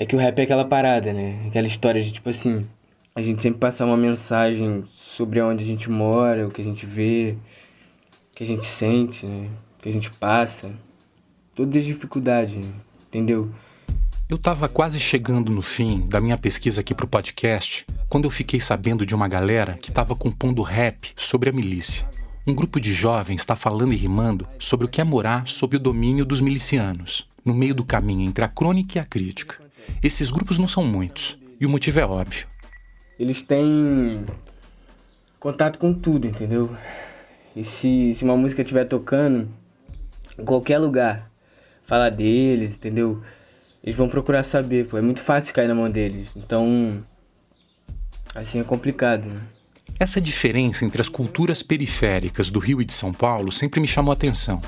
É que o rap é aquela parada, né? Aquela história de tipo assim, a gente sempre passar uma mensagem sobre onde a gente mora, o que a gente vê, o que a gente sente, né? O que a gente passa. Todas as dificuldades, né? entendeu? Eu estava quase chegando no fim da minha pesquisa aqui pro podcast quando eu fiquei sabendo de uma galera que estava compondo rap sobre a milícia. Um grupo de jovens está falando e rimando sobre o que é morar sob o domínio dos milicianos, no meio do caminho entre a crônica e a crítica. Esses grupos não são muitos, e o motivo é óbvio. Eles têm contato com tudo, entendeu? E se, se uma música estiver tocando em qualquer lugar, falar deles, entendeu? Eles vão procurar saber, pô. É muito fácil cair na mão deles. Então, assim é complicado, né? Essa diferença entre as culturas periféricas do Rio e de São Paulo sempre me chamou a atenção.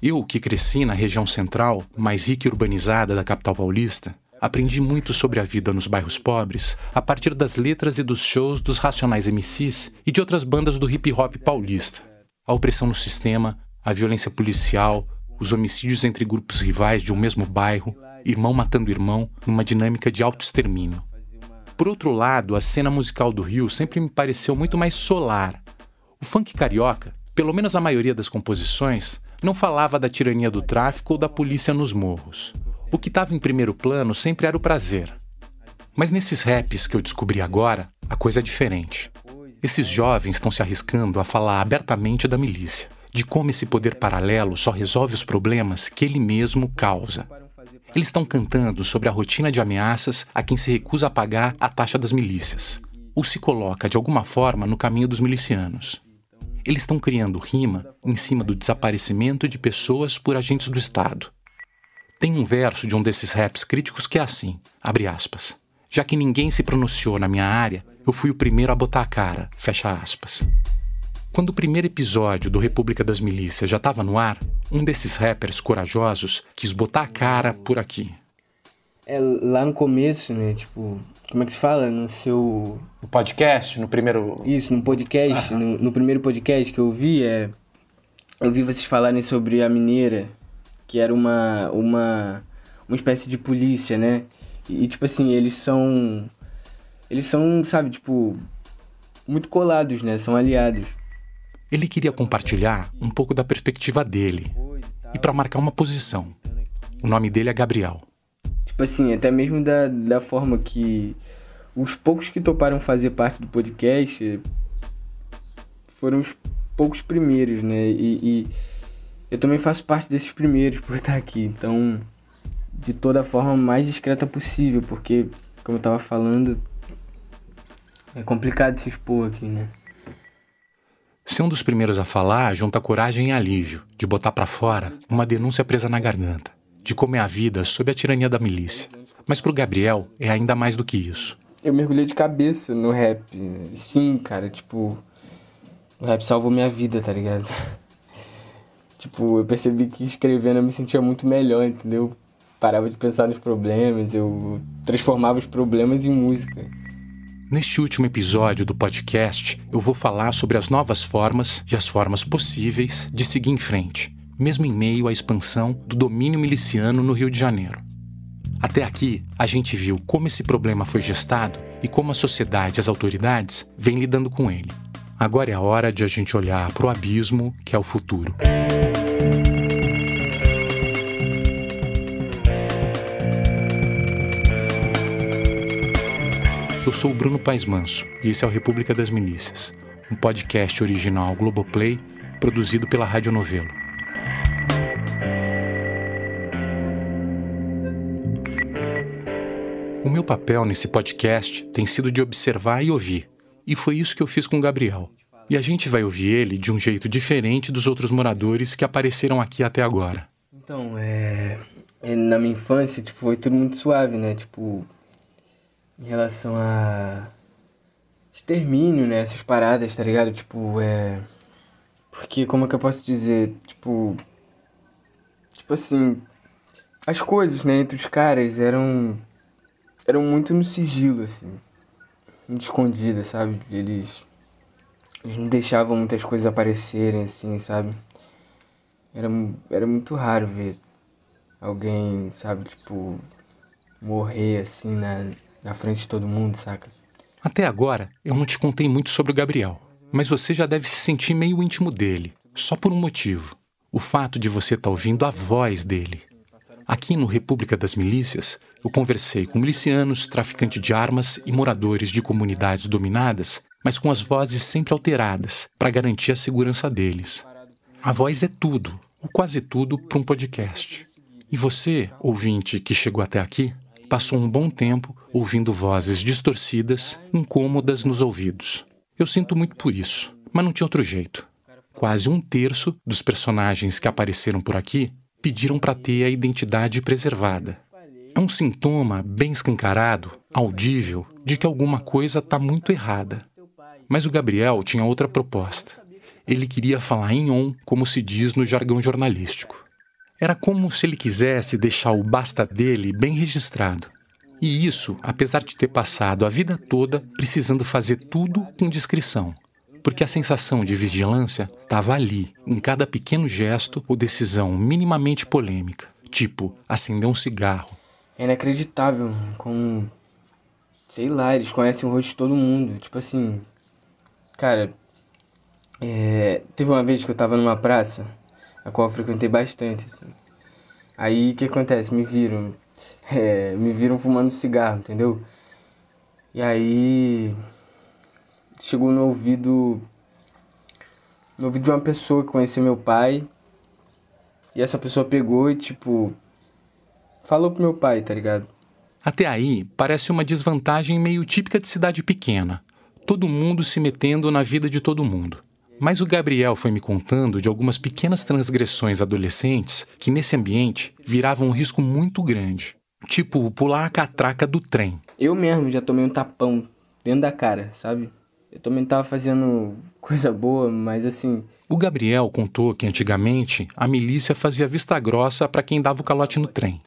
Eu, que cresci na região central, mais rica e urbanizada da capital paulista, aprendi muito sobre a vida nos bairros pobres a partir das letras e dos shows dos Racionais MCs e de outras bandas do hip hop paulista. A opressão no sistema, a violência policial, os homicídios entre grupos rivais de um mesmo bairro, irmão matando irmão, numa dinâmica de autoextermínio. Por outro lado, a cena musical do Rio sempre me pareceu muito mais solar. O funk carioca, pelo menos a maioria das composições, não falava da tirania do tráfico ou da polícia nos morros. O que estava em primeiro plano sempre era o prazer. Mas nesses raps que eu descobri agora, a coisa é diferente. Esses jovens estão se arriscando a falar abertamente da milícia, de como esse poder paralelo só resolve os problemas que ele mesmo causa. Eles estão cantando sobre a rotina de ameaças a quem se recusa a pagar a taxa das milícias, ou se coloca de alguma forma no caminho dos milicianos. Eles estão criando rima em cima do desaparecimento de pessoas por agentes do Estado. Tem um verso de um desses raps críticos que é assim, abre aspas. Já que ninguém se pronunciou na minha área, eu fui o primeiro a botar a cara, fecha aspas. Quando o primeiro episódio do República das Milícias já estava no ar, um desses rappers corajosos quis botar a cara por aqui. É, lá no começo, né, tipo, como é que se fala? No seu... No podcast, no primeiro... Isso, no podcast, no, no, primeiro podcast que eu vi, é... Eu vi vocês falarem sobre a mineira, que era uma, uma, uma espécie de polícia, né? E, tipo assim, eles são... Eles são, sabe, tipo, muito colados, né? São aliados. Ele queria compartilhar um pouco da perspectiva dele e para marcar uma posição. O nome dele é Gabriel. Tipo assim, até mesmo da, da forma que os poucos que toparam fazer parte do podcast foram os poucos primeiros, né? E, e eu também faço parte desses primeiros por estar aqui. Então, de toda a forma mais discreta possível, porque, como eu tava falando, é complicado se expor aqui, né? Ser um dos primeiros a falar junta coragem e alívio de botar para fora uma denúncia presa na garganta, de comer a vida sob a tirania da milícia. Mas pro Gabriel é ainda mais do que isso. Eu mergulhei de cabeça no rap. Sim, cara, tipo. O rap salvou minha vida, tá ligado? Tipo, eu percebi que escrevendo eu me sentia muito melhor, entendeu? Parava de pensar nos problemas, eu transformava os problemas em música. Neste último episódio do podcast, eu vou falar sobre as novas formas e as formas possíveis de seguir em frente, mesmo em meio à expansão do domínio miliciano no Rio de Janeiro. Até aqui, a gente viu como esse problema foi gestado e como a sociedade e as autoridades vêm lidando com ele. Agora é a hora de a gente olhar para o abismo que é o futuro. Eu sou o Bruno Paes Manso e esse é o República das Milícias, um podcast original Globoplay produzido pela Rádio Novelo. O meu papel nesse podcast tem sido de observar e ouvir, e foi isso que eu fiz com o Gabriel. E a gente vai ouvir ele de um jeito diferente dos outros moradores que apareceram aqui até agora. Então, é. é na minha infância, tipo, foi tudo muito suave, né? Tipo, em relação a extermínio, né? Essas paradas, tá ligado? Tipo, é. Porque, como é que eu posso dizer? Tipo. Tipo assim. As coisas, né, entre os caras eram. eram muito no sigilo, assim. Muito escondidas, sabe? Eles. Eles não deixavam muitas coisas aparecerem, assim, sabe? Era, era muito raro ver alguém, sabe, tipo, morrer assim na, na frente de todo mundo, saca? Até agora, eu não te contei muito sobre o Gabriel, mas você já deve se sentir meio íntimo dele, só por um motivo: o fato de você estar tá ouvindo a voz dele. Aqui no República das Milícias, eu conversei com milicianos, traficantes de armas e moradores de comunidades dominadas, mas com as vozes sempre alteradas para garantir a segurança deles. A voz é tudo, ou quase tudo, para um podcast. E você, ouvinte que chegou até aqui, passou um bom tempo ouvindo vozes distorcidas, incômodas nos ouvidos. Eu sinto muito por isso, mas não tinha outro jeito. Quase um terço dos personagens que apareceram por aqui pediram para ter a identidade preservada. É um sintoma bem escancarado, audível, de que alguma coisa está muito errada. Mas o Gabriel tinha outra proposta. Ele queria falar em on, como se diz no jargão jornalístico. Era como se ele quisesse deixar o basta dele bem registrado. E isso, apesar de ter passado a vida toda precisando fazer tudo com discrição porque a sensação de vigilância estava ali, em cada pequeno gesto ou decisão minimamente polêmica, tipo acender um cigarro. É inacreditável como. Sei lá, eles conhecem o rosto de todo mundo. Tipo assim. Cara. É, teve uma vez que eu tava numa praça, a qual eu frequentei bastante, assim. Aí o que acontece? Me viram. É, me viram fumando cigarro, entendeu? E aí chegou no ouvido no ouvido de uma pessoa que conhecia meu pai. E essa pessoa pegou e tipo falou pro meu pai, tá ligado? Até aí, parece uma desvantagem meio típica de cidade pequena. Todo mundo se metendo na vida de todo mundo. Mas o Gabriel foi me contando de algumas pequenas transgressões adolescentes que, nesse ambiente, viravam um risco muito grande. Tipo, pular a catraca do trem. Eu mesmo já tomei um tapão dentro da cara, sabe? Eu também tava fazendo coisa boa, mas assim. O Gabriel contou que antigamente a milícia fazia vista grossa para quem dava o calote no trem.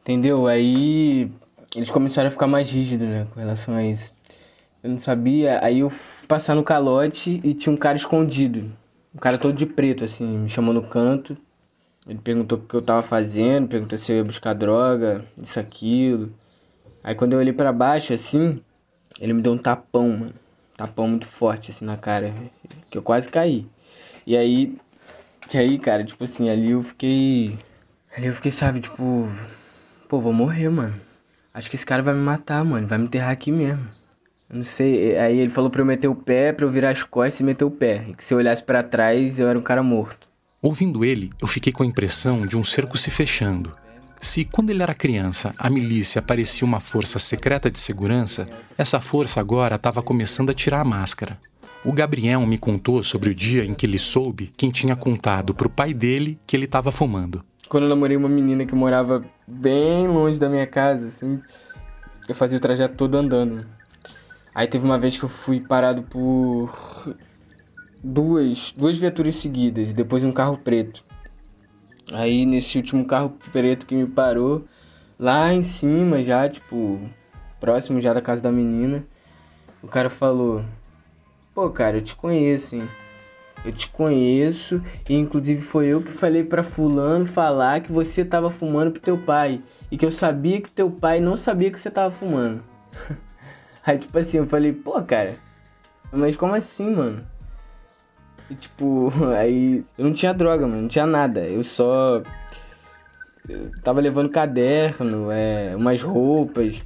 Entendeu? Aí eles começaram a ficar mais rígidos, né, com relação a isso. Eu não sabia, aí eu fui passar no calote e tinha um cara escondido. Um cara todo de preto, assim, me chamou no canto. Ele perguntou o que eu tava fazendo, perguntou se eu ia buscar droga, isso, aquilo. Aí quando eu olhei para baixo, assim, ele me deu um tapão, mano tapão muito forte assim na cara, que eu quase caí. E aí, que aí, cara, tipo assim, ali eu fiquei, ali eu fiquei, sabe, tipo, pô, vou morrer, mano. Acho que esse cara vai me matar, mano, vai me enterrar aqui mesmo. Não sei, aí ele falou pra eu meter o pé, pra eu virar as costas e meter o pé. E que se eu olhasse para trás, eu era um cara morto. Ouvindo ele, eu fiquei com a impressão de um cerco se fechando. Se, quando ele era criança, a milícia parecia uma força secreta de segurança, essa força agora estava começando a tirar a máscara. O Gabriel me contou sobre o dia em que ele soube quem tinha contado para o pai dele que ele estava fumando. Quando eu namorei uma menina que morava bem longe da minha casa, assim, eu fazia o trajeto todo andando. Aí teve uma vez que eu fui parado por duas, duas viaturas seguidas, depois um carro preto. Aí nesse último carro preto que me parou, lá em cima já, tipo, próximo já da casa da menina, o cara falou: Pô, cara, eu te conheço, hein? Eu te conheço e inclusive foi eu que falei para fulano falar que você tava fumando pro teu pai e que eu sabia que teu pai não sabia que você tava fumando. Aí tipo assim, eu falei: "Pô, cara, mas como assim, mano?" E, tipo, aí eu não tinha droga, mano, não tinha nada. Eu só. Eu tava levando caderno, é, umas roupas,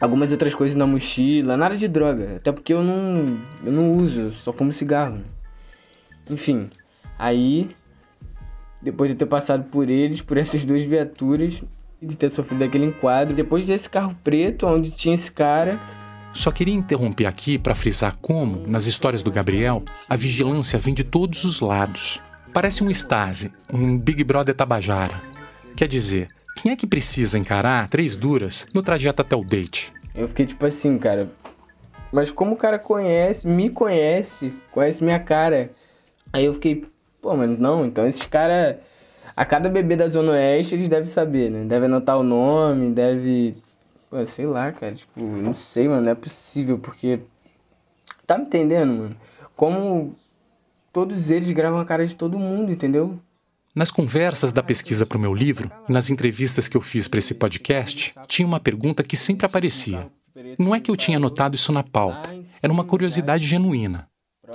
algumas outras coisas na mochila, nada de droga. Até porque eu não, eu não uso, só fumo cigarro. Enfim, aí, depois de ter passado por eles, por essas duas viaturas, de ter sofrido aquele enquadro, depois desse carro preto, onde tinha esse cara, só queria interromper aqui para frisar como, nas histórias do Gabriel, a vigilância vem de todos os lados. Parece um Stasi, um Big Brother Tabajara. Quer dizer, quem é que precisa encarar três duras no trajeto até o date? Eu fiquei tipo assim, cara. Mas como o cara conhece, me conhece, conhece minha cara. Aí eu fiquei, pô, mas não, então esses caras. A cada bebê da Zona Oeste eles devem saber, né? Deve anotar o nome, deve Pô, sei lá, cara, tipo, não sei, mano, não é possível, porque. Tá me entendendo, mano? Como todos eles gravam a cara de todo mundo, entendeu? Nas conversas da pesquisa para o meu livro e nas entrevistas que eu fiz para esse podcast, tinha uma pergunta que sempre aparecia. Não é que eu tinha notado isso na pauta, era uma curiosidade genuína.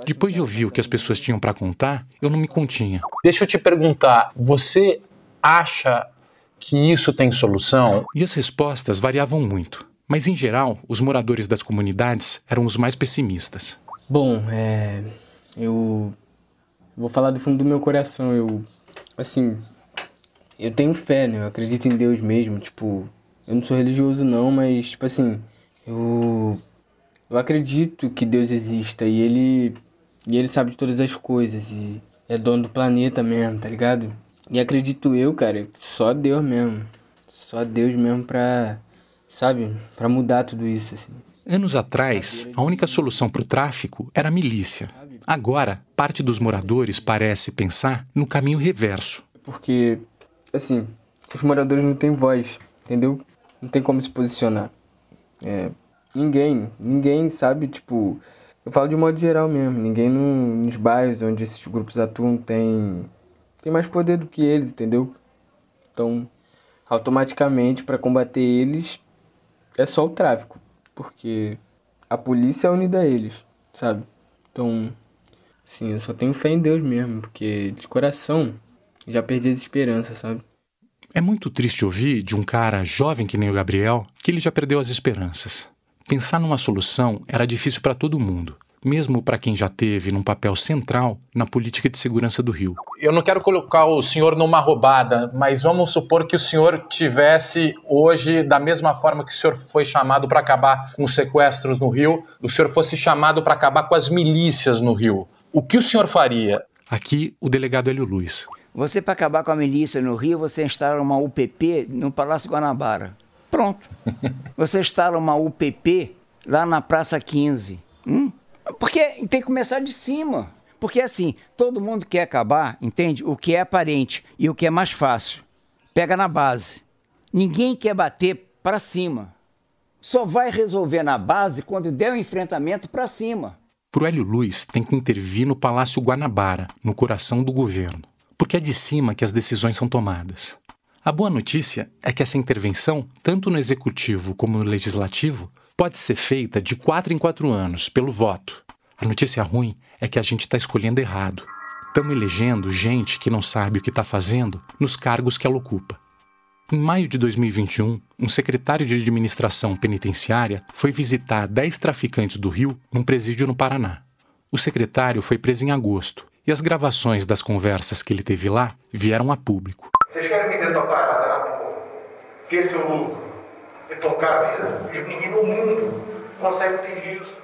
Depois de ouvir o que as pessoas tinham para contar, eu não me continha. Deixa eu te perguntar, você acha que isso tem solução? E as respostas variavam muito, mas em geral, os moradores das comunidades eram os mais pessimistas. Bom, é. Eu. Vou falar do fundo do meu coração. Eu. Assim. Eu tenho fé, né? Eu acredito em Deus mesmo. Tipo. Eu não sou religioso, não, mas, tipo assim. Eu. Eu acredito que Deus exista e ele. E ele sabe de todas as coisas. E é dono do planeta mesmo, tá ligado? E acredito eu, cara, só Deus mesmo. Só Deus mesmo pra, sabe, pra mudar tudo isso, assim. Anos atrás, a única solução para o tráfico era a milícia. Agora, parte dos moradores parece pensar no caminho reverso. Porque, assim, os moradores não têm voz, entendeu? Não tem como se posicionar. É, ninguém, ninguém sabe, tipo, eu falo de modo geral mesmo, ninguém no, nos bairros onde esses grupos atuam tem tem mais poder do que eles, entendeu? Então, automaticamente, para combater eles, é só o tráfico, porque a polícia é unida a eles, sabe? Então, sim, eu só tenho fé em Deus mesmo, porque de coração já perdi as esperanças, sabe? É muito triste ouvir de um cara jovem que nem o Gabriel que ele já perdeu as esperanças. Pensar numa solução era difícil para todo mundo mesmo para quem já teve num papel central na política de segurança do Rio. Eu não quero colocar o senhor numa roubada, mas vamos supor que o senhor tivesse hoje, da mesma forma que o senhor foi chamado para acabar com os sequestros no Rio, o senhor fosse chamado para acabar com as milícias no Rio. O que o senhor faria? Aqui, o delegado Hélio Luiz. Você, para acabar com a milícia no Rio, você instala uma UPP no Palácio Guanabara. Pronto. Você instala uma UPP lá na Praça 15. Hum? Porque tem que começar de cima. Porque assim, todo mundo quer acabar, entende? O que é aparente e o que é mais fácil. Pega na base. Ninguém quer bater para cima. Só vai resolver na base quando der o um enfrentamento para cima. Pro Hélio Luiz tem que intervir no Palácio Guanabara, no coração do governo, porque é de cima que as decisões são tomadas. A boa notícia é que essa intervenção, tanto no executivo como no legislativo, pode ser feita de quatro em quatro anos, pelo voto. A notícia ruim é que a gente está escolhendo errado. Estamos elegendo gente que não sabe o que está fazendo nos cargos que ela ocupa. Em maio de 2021, um secretário de administração penitenciária foi visitar 10 traficantes do Rio num presídio no Paraná. O secretário foi preso em agosto e as gravações das conversas que ele teve lá vieram a público. Vocês querem vender tua parada pô? Que seu lucro? E tocar a vida, ninguém no mundo consegue atingir isso.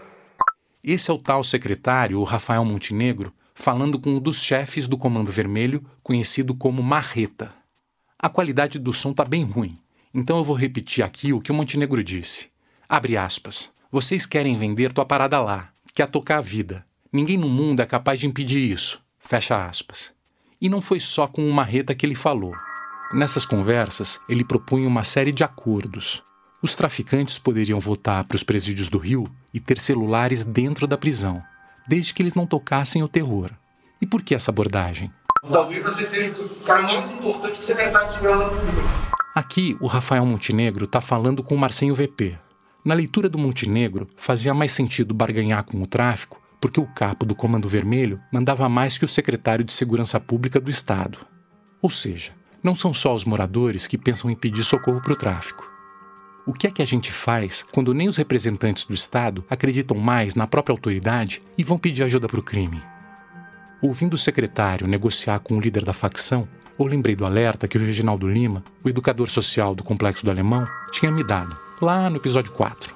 Esse é o tal secretário, o Rafael Montenegro, falando com um dos chefes do Comando Vermelho, conhecido como Marreta. A qualidade do som está bem ruim, então eu vou repetir aqui o que o Montenegro disse. Abre aspas. Vocês querem vender tua parada lá, quer tocar a vida. Ninguém no mundo é capaz de impedir isso. Fecha aspas. E não foi só com o Marreta que ele falou. Nessas conversas, ele propunha uma série de acordos. Os traficantes poderiam voltar para os presídios do Rio e ter celulares dentro da prisão, desde que eles não tocassem o terror. E por que essa abordagem? Talvez você seja o cara mais importante que secretário de Segurança Pública. Aqui, o Rafael Montenegro está falando com o Marcinho VP. Na leitura do Montenegro, fazia mais sentido barganhar com o tráfico porque o capo do Comando Vermelho mandava mais que o secretário de Segurança Pública do Estado. Ou seja, não são só os moradores que pensam em pedir socorro para o tráfico. O que é que a gente faz quando nem os representantes do Estado acreditam mais na própria autoridade e vão pedir ajuda para o crime? Ouvindo o secretário negociar com o líder da facção, eu lembrei do alerta que o Reginaldo Lima, o educador social do Complexo do Alemão, tinha me dado, lá no episódio 4.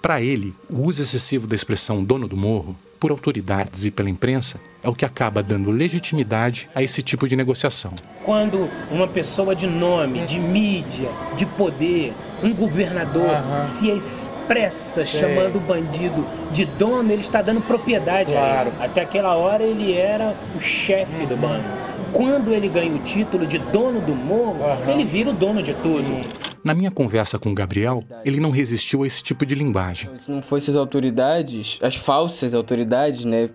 Para ele, o uso excessivo da expressão dono do morro por autoridades e pela imprensa é o que acaba dando legitimidade a esse tipo de negociação. Quando uma pessoa de nome, de mídia, de poder, um governador uhum. se expressa Sei. chamando o bandido de dono, ele está dando propriedade claro. a ele. Até aquela hora ele era o chefe uhum. do bando. Quando ele ganha o título de dono do morro, uhum. ele vira o dono de tudo. Sim. Na minha conversa com o Gabriel, ele não resistiu a esse tipo de linguagem. Se não fossem as autoridades, as falsas autoridades, né,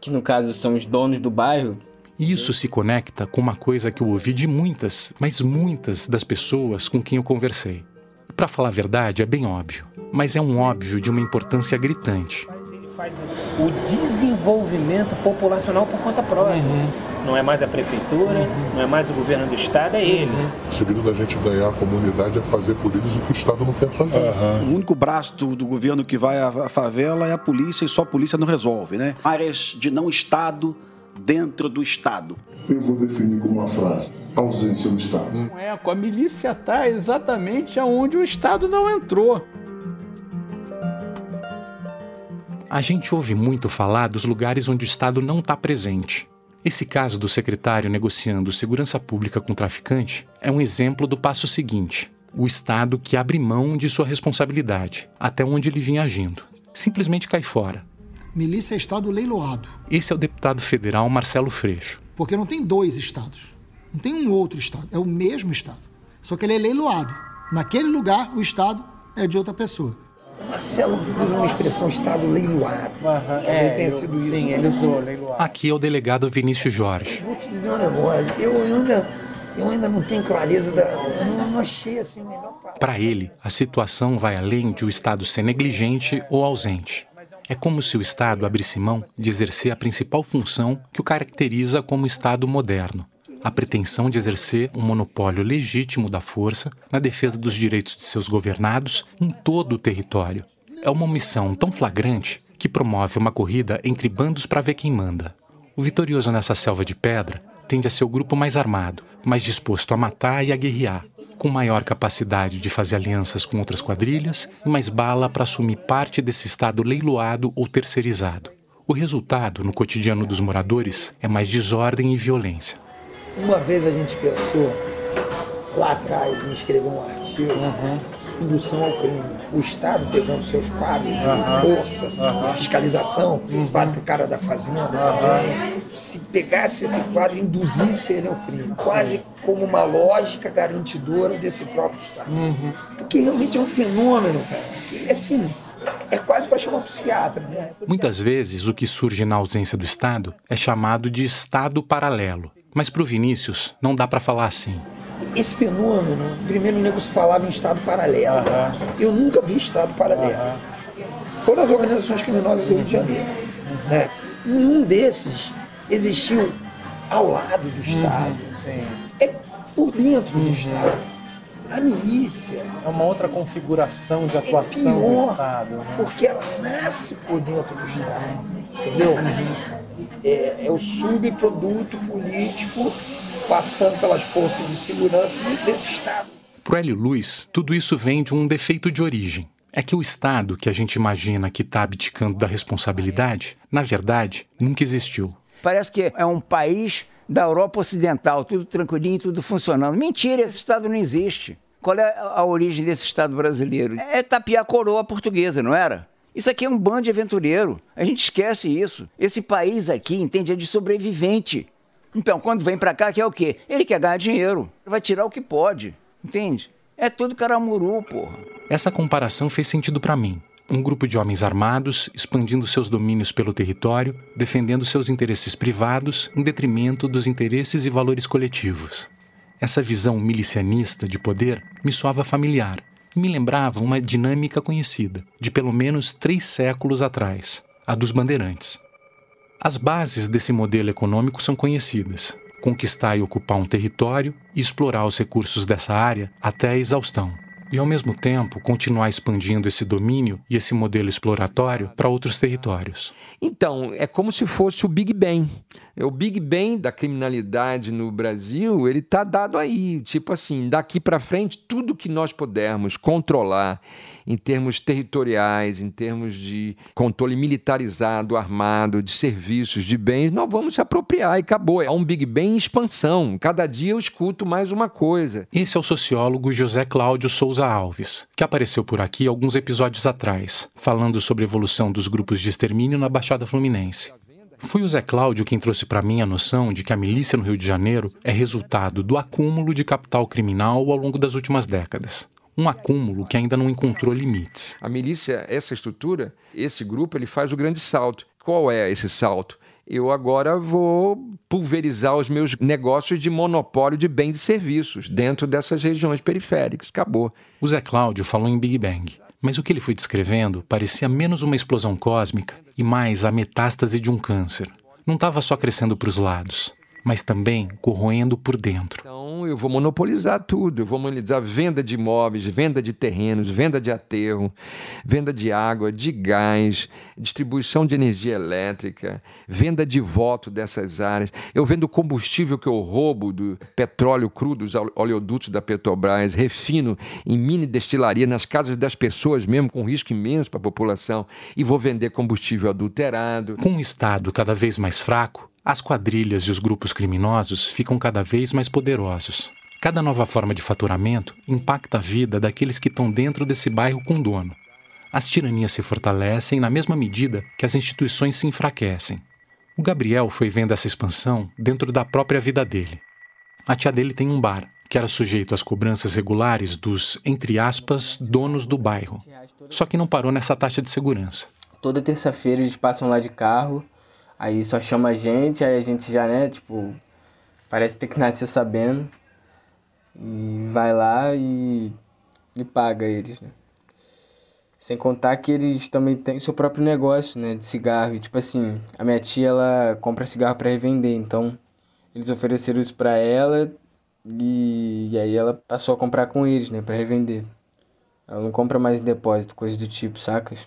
que no caso são os donos do bairro, isso se conecta com uma coisa que eu ouvi de muitas, mas muitas das pessoas com quem eu conversei. Para falar a verdade, é bem óbvio, mas é um óbvio de uma importância gritante. Ele faz o desenvolvimento populacional por conta própria. Uhum. Não é mais a prefeitura, uhum. não é mais o governo do estado, é ele. Uhum. O segredo da gente ganhar a comunidade é fazer por eles o que o estado não quer fazer. O único braço do, do governo que vai à favela é a polícia e só a polícia não resolve, né? Áreas de não estado dentro do estado. Eu vou definir com uma frase: ausência do Estado. Não é, a milícia está exatamente aonde o Estado não entrou. A gente ouve muito falar dos lugares onde o Estado não está presente. Esse caso do secretário negociando segurança pública com traficante é um exemplo do passo seguinte: o Estado que abre mão de sua responsabilidade, até onde ele vinha agindo. Simplesmente cai fora. Milícia é Estado leiloado. Esse é o deputado federal Marcelo Freixo. Porque não tem dois Estados. Não tem um outro Estado. É o mesmo Estado. Só que ele é leiloado. Naquele lugar, o Estado é de outra pessoa. Marcelo usa uma expressão Estado leiloado. Uhum, é, tem sido isso. Sim, ele usou leiloado. Aqui é o delegado Vinícius Jorge. Vou te dizer um negócio. Eu ainda, eu ainda não tenho clareza da. Eu não, não achei assim melhor Para ele, a situação vai além de o Estado ser negligente ou ausente. É como se o Estado abrisse mão de exercer a principal função que o caracteriza como Estado moderno, a pretensão de exercer um monopólio legítimo da força na defesa dos direitos de seus governados em todo o território. É uma omissão tão flagrante que promove uma corrida entre bandos para ver quem manda. O vitorioso nessa selva de pedra tende a ser o grupo mais armado, mais disposto a matar e a guerrear, com maior capacidade de fazer alianças com outras quadrilhas e mais bala para assumir parte desse estado leiloado ou terceirizado. O resultado no cotidiano dos moradores é mais desordem e violência. Uma vez a gente pensou lá atrás em escrever um artigo, uhum. indução ao crime. O Estado pegando seus quadros uhum. força, uhum. fiscalização, uhum. para o cara da fazenda também. Se pegasse esse quadro e induzisse ele ao crime, quase como uma lógica garantidora desse próprio Estado. Uhum. Porque realmente é um fenômeno, cara. E assim, é quase para chamar um psiquiatra. Né? Muitas vezes o que surge na ausência do Estado é chamado de Estado paralelo. Mas para o Vinícius, não dá para falar assim. Esse fenômeno, primeiro o nego se falava em Estado paralelo. Eu nunca vi Estado paralelo. Foram as organizações criminosas do Rio de Janeiro. Né? Nenhum desses existiu ao lado do Estado. Uhum, é por dentro uhum. do Estado. A milícia. É uma outra configuração de atuação é pior, do Estado. Né? Porque ela nasce por dentro do Estado. Entendeu? Uhum é, é o subproduto político passando pelas forças de segurança desse Estado. Para Hélio Luiz, tudo isso vem de um defeito de origem. É que o Estado que a gente imagina que está abdicando da responsabilidade, na verdade, nunca existiu. Parece que é um país da Europa Ocidental, tudo tranquilinho, tudo funcionando. Mentira, esse Estado não existe. Qual é a origem desse Estado brasileiro? É tapiar a coroa portuguesa, não era? Isso aqui é um bando de aventureiro. A gente esquece isso. Esse país aqui, entende, é de sobrevivente. Então, quando vem para cá, quer o quê? Ele quer ganhar dinheiro. Vai tirar o que pode. Entende? É tudo caramuru, porra. Essa comparação fez sentido para mim. Um grupo de homens armados expandindo seus domínios pelo território, defendendo seus interesses privados em detrimento dos interesses e valores coletivos. Essa visão milicianista de poder me soava familiar me lembrava uma dinâmica conhecida, de pelo menos três séculos atrás, a dos bandeirantes. As bases desse modelo econômico são conhecidas: conquistar e ocupar um território e explorar os recursos dessa área até a exaustão. E, ao mesmo tempo, continuar expandindo esse domínio e esse modelo exploratório para outros territórios. Então, é como se fosse o Big Bang. O Big Bang da criminalidade no Brasil, ele está dado aí. Tipo assim, daqui para frente, tudo que nós pudermos controlar em termos territoriais, em termos de controle militarizado, armado, de serviços, de bens, nós vamos se apropriar e acabou. É um Big Bang em expansão. Cada dia eu escuto mais uma coisa. Esse é o sociólogo José Cláudio Souza Alves, que apareceu por aqui alguns episódios atrás, falando sobre a evolução dos grupos de extermínio na Baixada Fluminense. Foi o Zé Cláudio quem trouxe para mim a noção de que a milícia no Rio de Janeiro é resultado do acúmulo de capital criminal ao longo das últimas décadas. Um acúmulo que ainda não encontrou limites. A milícia, essa estrutura, esse grupo, ele faz o grande salto. Qual é esse salto? eu agora vou pulverizar os meus negócios de monopólio de bens e serviços dentro dessas regiões periféricas. Acabou. O Zé Cláudio falou em Big Bang, mas o que ele foi descrevendo parecia menos uma explosão cósmica e mais a metástase de um câncer. Não estava só crescendo para os lados mas também corroendo por dentro. Então eu vou monopolizar tudo, eu vou monopolizar venda de imóveis, venda de terrenos, venda de aterro, venda de água, de gás, distribuição de energia elétrica, venda de voto dessas áreas. Eu vendo combustível que eu roubo do petróleo crudo, dos oleodutos da Petrobras, refino em mini destilaria nas casas das pessoas mesmo, com risco imenso para a população, e vou vender combustível adulterado. Com um Estado cada vez mais fraco, as quadrilhas e os grupos criminosos ficam cada vez mais poderosos. Cada nova forma de faturamento impacta a vida daqueles que estão dentro desse bairro com dono. As tiranias se fortalecem na mesma medida que as instituições se enfraquecem. O Gabriel foi vendo essa expansão dentro da própria vida dele. A tia dele tem um bar, que era sujeito às cobranças regulares dos, entre aspas, donos do bairro. Só que não parou nessa taxa de segurança. Toda terça-feira eles passam lá de carro Aí só chama a gente, aí a gente já, né, tipo, parece ter que nascer sabendo. E vai lá e, e paga eles, né? Sem contar que eles também têm seu próprio negócio, né, de cigarro. E, tipo assim, a minha tia, ela compra cigarro para revender, então eles ofereceram isso para ela e, e aí ela passou a comprar com eles, né, para revender. Ela não compra mais em depósito, coisa do tipo, sacas?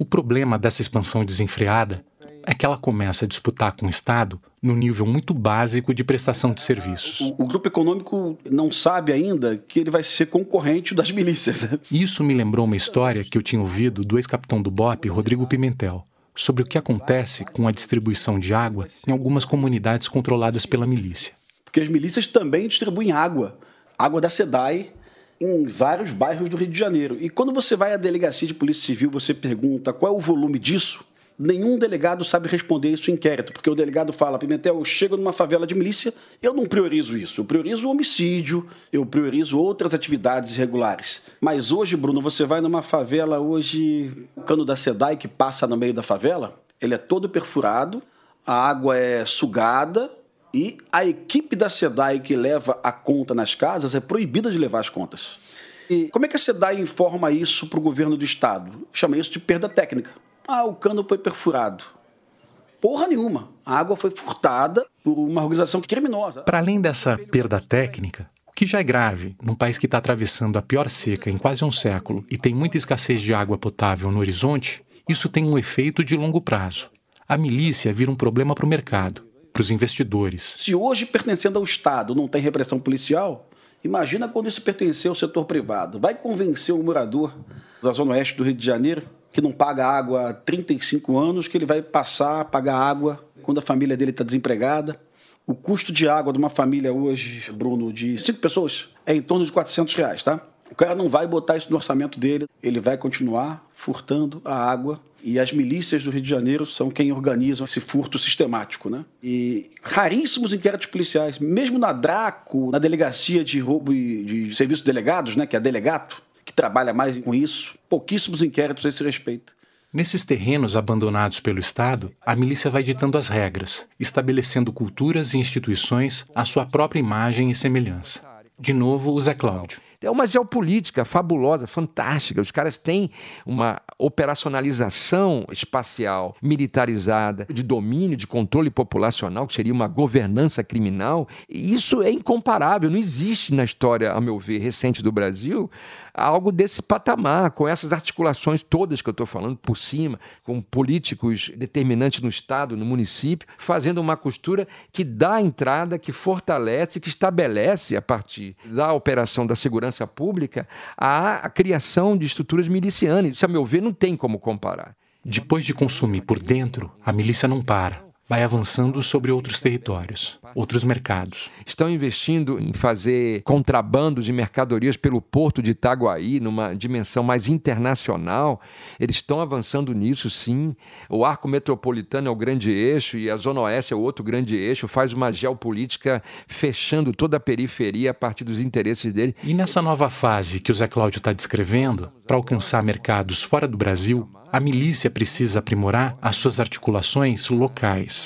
O problema dessa expansão desenfreada é que ela começa a disputar com o Estado no nível muito básico de prestação de serviços. O, o, grupo econômico não sabe ainda que ele vai ser concorrente das milícias. Né? Isso me lembrou uma história que eu tinha ouvido do ex-capitão do BOP, Rodrigo Pimentel, sobre o que acontece com a distribuição de água em algumas comunidades controladas pela milícia. Porque as milícias também distribuem água, água da SEDAI, em vários bairros do Rio de Janeiro. E quando você vai à delegacia de polícia civil, você pergunta qual é o volume disso, nenhum delegado sabe responder isso em inquérito, porque o delegado fala, Pimentel, eu chego numa favela de milícia, eu não priorizo isso, eu priorizo o homicídio, eu priorizo outras atividades irregulares. Mas hoje, Bruno, você vai numa favela hoje, o cano da SEDAI que passa no meio da favela, ele é todo perfurado, a água é sugada e a equipe da SEDAI que leva a conta nas casas é proibida de levar as contas. E como é que a SEDAI informa isso para o governo do estado? Chama isso de perda técnica. Ah, o cano foi perfurado. Porra nenhuma. A água foi furtada por uma organização criminosa. Para além dessa perda técnica, o que já é grave num país que está atravessando a pior seca em quase um século e tem muita escassez de água potável no horizonte, isso tem um efeito de longo prazo. A milícia vira um problema para o mercado, para os investidores. Se hoje, pertencendo ao Estado, não tem repressão policial, imagina quando isso pertencer ao setor privado. Vai convencer um morador da Zona Oeste do Rio de Janeiro que não paga água há 35 anos, que ele vai passar a pagar água quando a família dele está desempregada. O custo de água de uma família hoje, Bruno, de cinco pessoas, é em torno de 400 reais, tá? O cara não vai botar isso no orçamento dele, ele vai continuar furtando a água. E as milícias do Rio de Janeiro são quem organizam esse furto sistemático, né? E raríssimos inquéritos policiais, mesmo na DRACO, na Delegacia de Roubo e de Serviços Delegados, né, que é Delegato, que trabalha mais com isso. Pouquíssimos inquéritos a esse respeito. Nesses terrenos abandonados pelo Estado, a milícia vai ditando as regras, estabelecendo culturas e instituições à sua própria imagem e semelhança. De novo, o Zé Cláudio. É uma geopolítica fabulosa, fantástica. Os caras têm uma operacionalização espacial militarizada, de domínio, de controle populacional, que seria uma governança criminal. E isso é incomparável. Não existe na história, a meu ver, recente do Brasil, algo desse patamar, com essas articulações todas que eu estou falando por cima, com políticos determinantes no Estado, no município, fazendo uma costura que dá entrada, que fortalece, que estabelece, a partir da operação da segurança pública, a, a criação de estruturas milicianas. Isso, a meu ver, não tem como comparar. Depois de consumir por dentro, a milícia não para vai avançando sobre outros territórios, outros mercados. Estão investindo em fazer contrabando de mercadorias pelo porto de Itaguaí, numa dimensão mais internacional. Eles estão avançando nisso, sim. O arco metropolitano é o grande eixo e a Zona Oeste é o outro grande eixo. Faz uma geopolítica fechando toda a periferia a partir dos interesses dele. E nessa nova fase que o Zé Cláudio está descrevendo, para alcançar mercados fora do Brasil, a milícia precisa aprimorar as suas articulações locais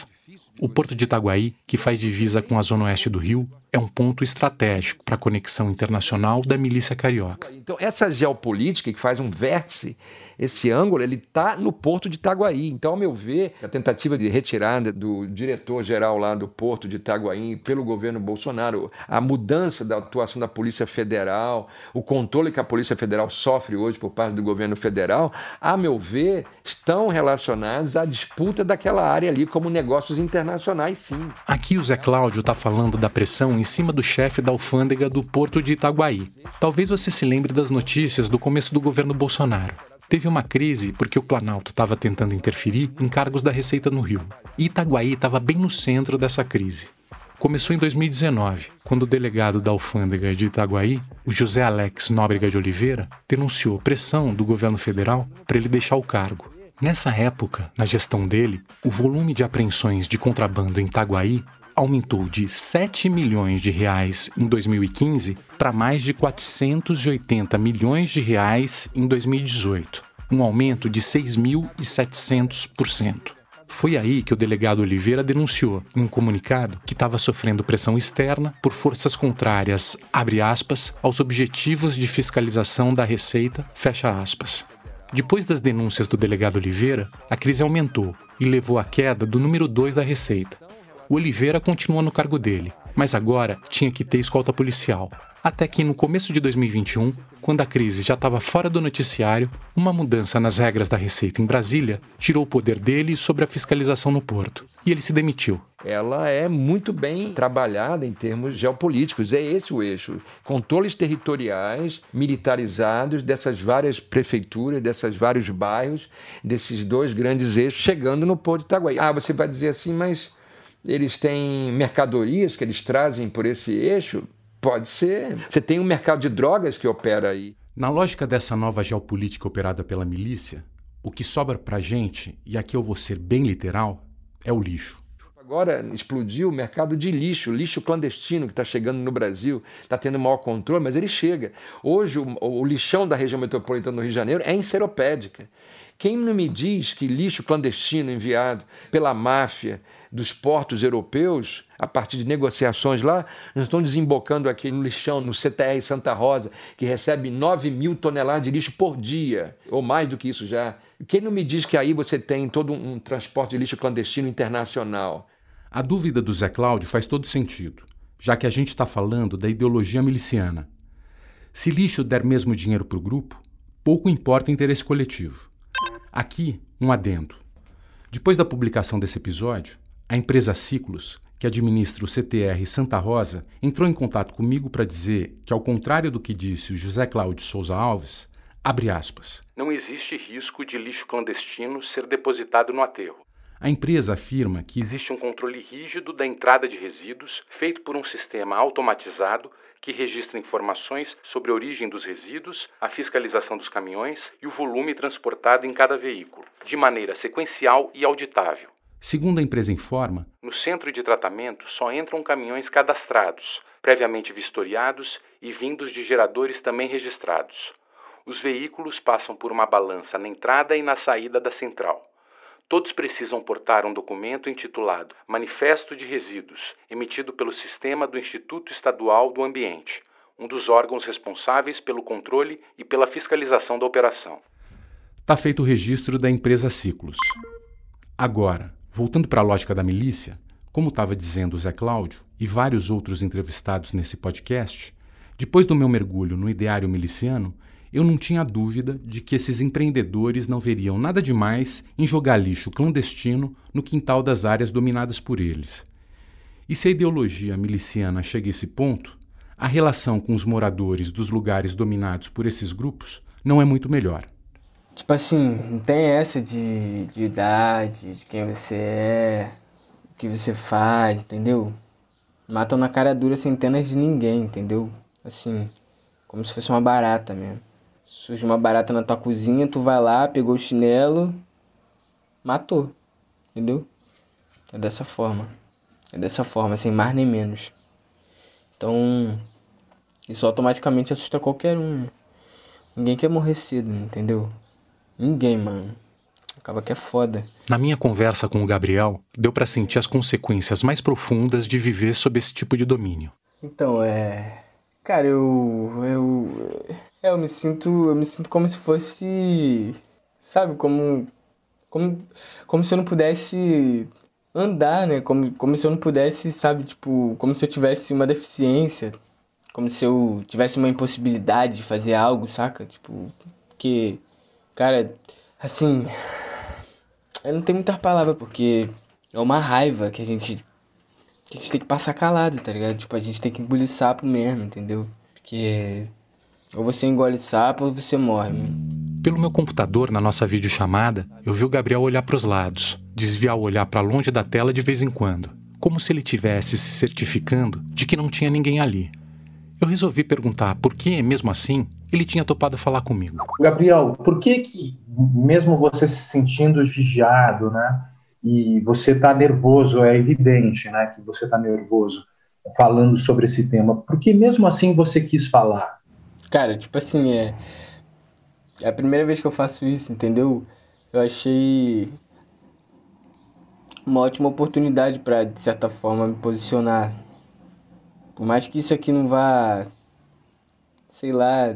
O porto de Itaguaí, que faz divisa com a zona oeste do Rio, é um ponto estratégico para a conexão internacional da milícia carioca. Então, essa geopolítica que faz um vértice esse ângulo ele está no porto de Itaguaí. Então, ao meu ver, a tentativa de retirada do diretor-geral lá do porto de Itaguaí pelo governo Bolsonaro, a mudança da atuação da Polícia Federal, o controle que a Polícia Federal sofre hoje por parte do governo federal, a meu ver, estão relacionados à disputa daquela área ali como negócios internacionais, sim. Aqui o Zé Cláudio está falando da pressão em cima do chefe da alfândega do porto de Itaguaí. Talvez você se lembre das notícias do começo do governo Bolsonaro. Teve uma crise porque o Planalto estava tentando interferir em cargos da Receita no Rio. E Itaguaí estava bem no centro dessa crise. Começou em 2019, quando o delegado da alfândega de Itaguaí, o José Alex Nóbrega de Oliveira, denunciou pressão do governo federal para ele deixar o cargo. Nessa época, na gestão dele, o volume de apreensões de contrabando em Itaguaí aumentou de 7 milhões de reais em 2015 para mais de 480 milhões de reais em 2018, um aumento de 6.700%. Foi aí que o delegado Oliveira denunciou, em um comunicado, que estava sofrendo pressão externa por forças contrárias, aspas, aos objetivos de fiscalização da Receita, Depois das denúncias do delegado Oliveira, a crise aumentou e levou à queda do número 2 da Receita. O Oliveira continua no cargo dele, mas agora tinha que ter escolta policial, até que no começo de 2021, quando a crise já estava fora do noticiário, uma mudança nas regras da Receita em Brasília tirou o poder dele sobre a fiscalização no porto, e ele se demitiu. Ela é muito bem trabalhada em termos geopolíticos, é esse o eixo. Controles territoriais militarizados dessas várias prefeituras, desses vários bairros, desses dois grandes eixos chegando no porto de Itaguaí. Ah, você vai dizer assim, mas eles têm mercadorias que eles trazem por esse eixo? Pode ser. Você tem um mercado de drogas que opera aí. Na lógica dessa nova geopolítica operada pela milícia, o que sobra pra gente, e aqui eu vou ser bem literal, é o lixo. Agora explodiu o mercado de lixo, lixo clandestino que está chegando no Brasil, está tendo maior controle, mas ele chega. Hoje o, o, lixão da região metropolitana do Rio de Janeiro é enceropédica. Quem não me diz que lixo clandestino enviado pela máfia dos portos europeus, a partir de negociações lá, nós estamos desembocando aqui no lixão, no CTR Santa Rosa, que recebe 9 mil toneladas de lixo por dia, ou mais do que isso já. Quem não me diz que aí você tem todo um transporte de lixo clandestino internacional? A dúvida do Zé Cláudio faz todo sentido, já que a gente está falando da ideologia miliciana. Se lixo der mesmo dinheiro para o grupo, pouco importa o interesse coletivo. Aqui, um adendo. Depois da publicação desse episódio, a empresa Ciclos, que administra o CTR Santa Rosa, entrou em contato comigo para dizer que, ao contrário do que disse o José Cláudio Souza Alves, abre aspas, não existe risco de lixo clandestino ser depositado no aterro. A empresa afirma que existe um controle rígido da entrada de resíduos feito por um sistema automatizado que registra informações sobre a origem dos resíduos, a fiscalização dos caminhões e o volume transportado em cada veículo, de maneira sequencial e auditável. Segundo a empresa informa, no centro de tratamento só entram caminhões cadastrados, previamente vistoriados e vindos de geradores também registrados. Os veículos passam por uma balança na entrada e na saída da central. Todos precisam portar um documento intitulado Manifesto de Resíduos, emitido pelo sistema do Instituto Estadual do Ambiente, um dos órgãos responsáveis pelo controle e pela fiscalização da operação. Está feito o registro da empresa Ciclos. Agora, voltando para a lógica da milícia, como estava dizendo o Zé Cláudio e vários outros entrevistados nesse podcast, depois do meu mergulho no ideário miliciano, eu não tinha dúvida de que esses empreendedores não veriam nada demais em jogar lixo clandestino no quintal das áreas dominadas por eles. E se a ideologia miliciana chega a esse ponto, a relação com os moradores dos lugares dominados por esses grupos não é muito melhor. Tipo assim, não tem essa de, de idade, de quem você é, o que você faz, entendeu? Matam na cara dura centenas de ninguém, entendeu? Assim, como se fosse uma barata mesmo. Surge uma barata na tua cozinha, tu vai lá, pegou o chinelo, matou. Entendeu? É dessa forma. É dessa forma, sem mais nem menos. Então, isso automaticamente assusta qualquer um. Ninguém quer morrer cedo, entendeu? Ninguém, mano. Acaba que é foda. Na minha conversa com o Gabriel, deu para sentir as consequências mais profundas de viver sob esse tipo de domínio. Então, é. Cara, eu. Eu. É, eu me sinto. Eu me sinto como se fosse. Sabe, como. Como, como se eu não pudesse andar, né? Como, como se eu não pudesse, sabe, tipo, como se eu tivesse uma deficiência. Como se eu tivesse uma impossibilidade de fazer algo, saca? Tipo, que. Cara, assim. Eu não tenho muita palavra, porque é uma raiva que a gente. Que a gente tem que passar calado, tá ligado? Tipo, a gente tem que engolir sapo mesmo, entendeu? Porque. Ou você engole sapo ou você morre, mano. Pelo meu computador, na nossa videochamada, eu vi o Gabriel olhar para os lados, desviar o olhar para longe da tela de vez em quando, como se ele tivesse se certificando de que não tinha ninguém ali. Eu resolvi perguntar por que, mesmo assim, ele tinha topado falar comigo. Gabriel, por que que, mesmo você se sentindo vigiado, né, e você tá nervoso, é evidente, né, que você tá nervoso falando sobre esse tema, por que mesmo assim você quis falar? Cara, tipo assim, é... É a primeira vez que eu faço isso, entendeu? Eu achei uma ótima oportunidade para de certa forma me posicionar. Por mais que isso aqui não vá, sei lá,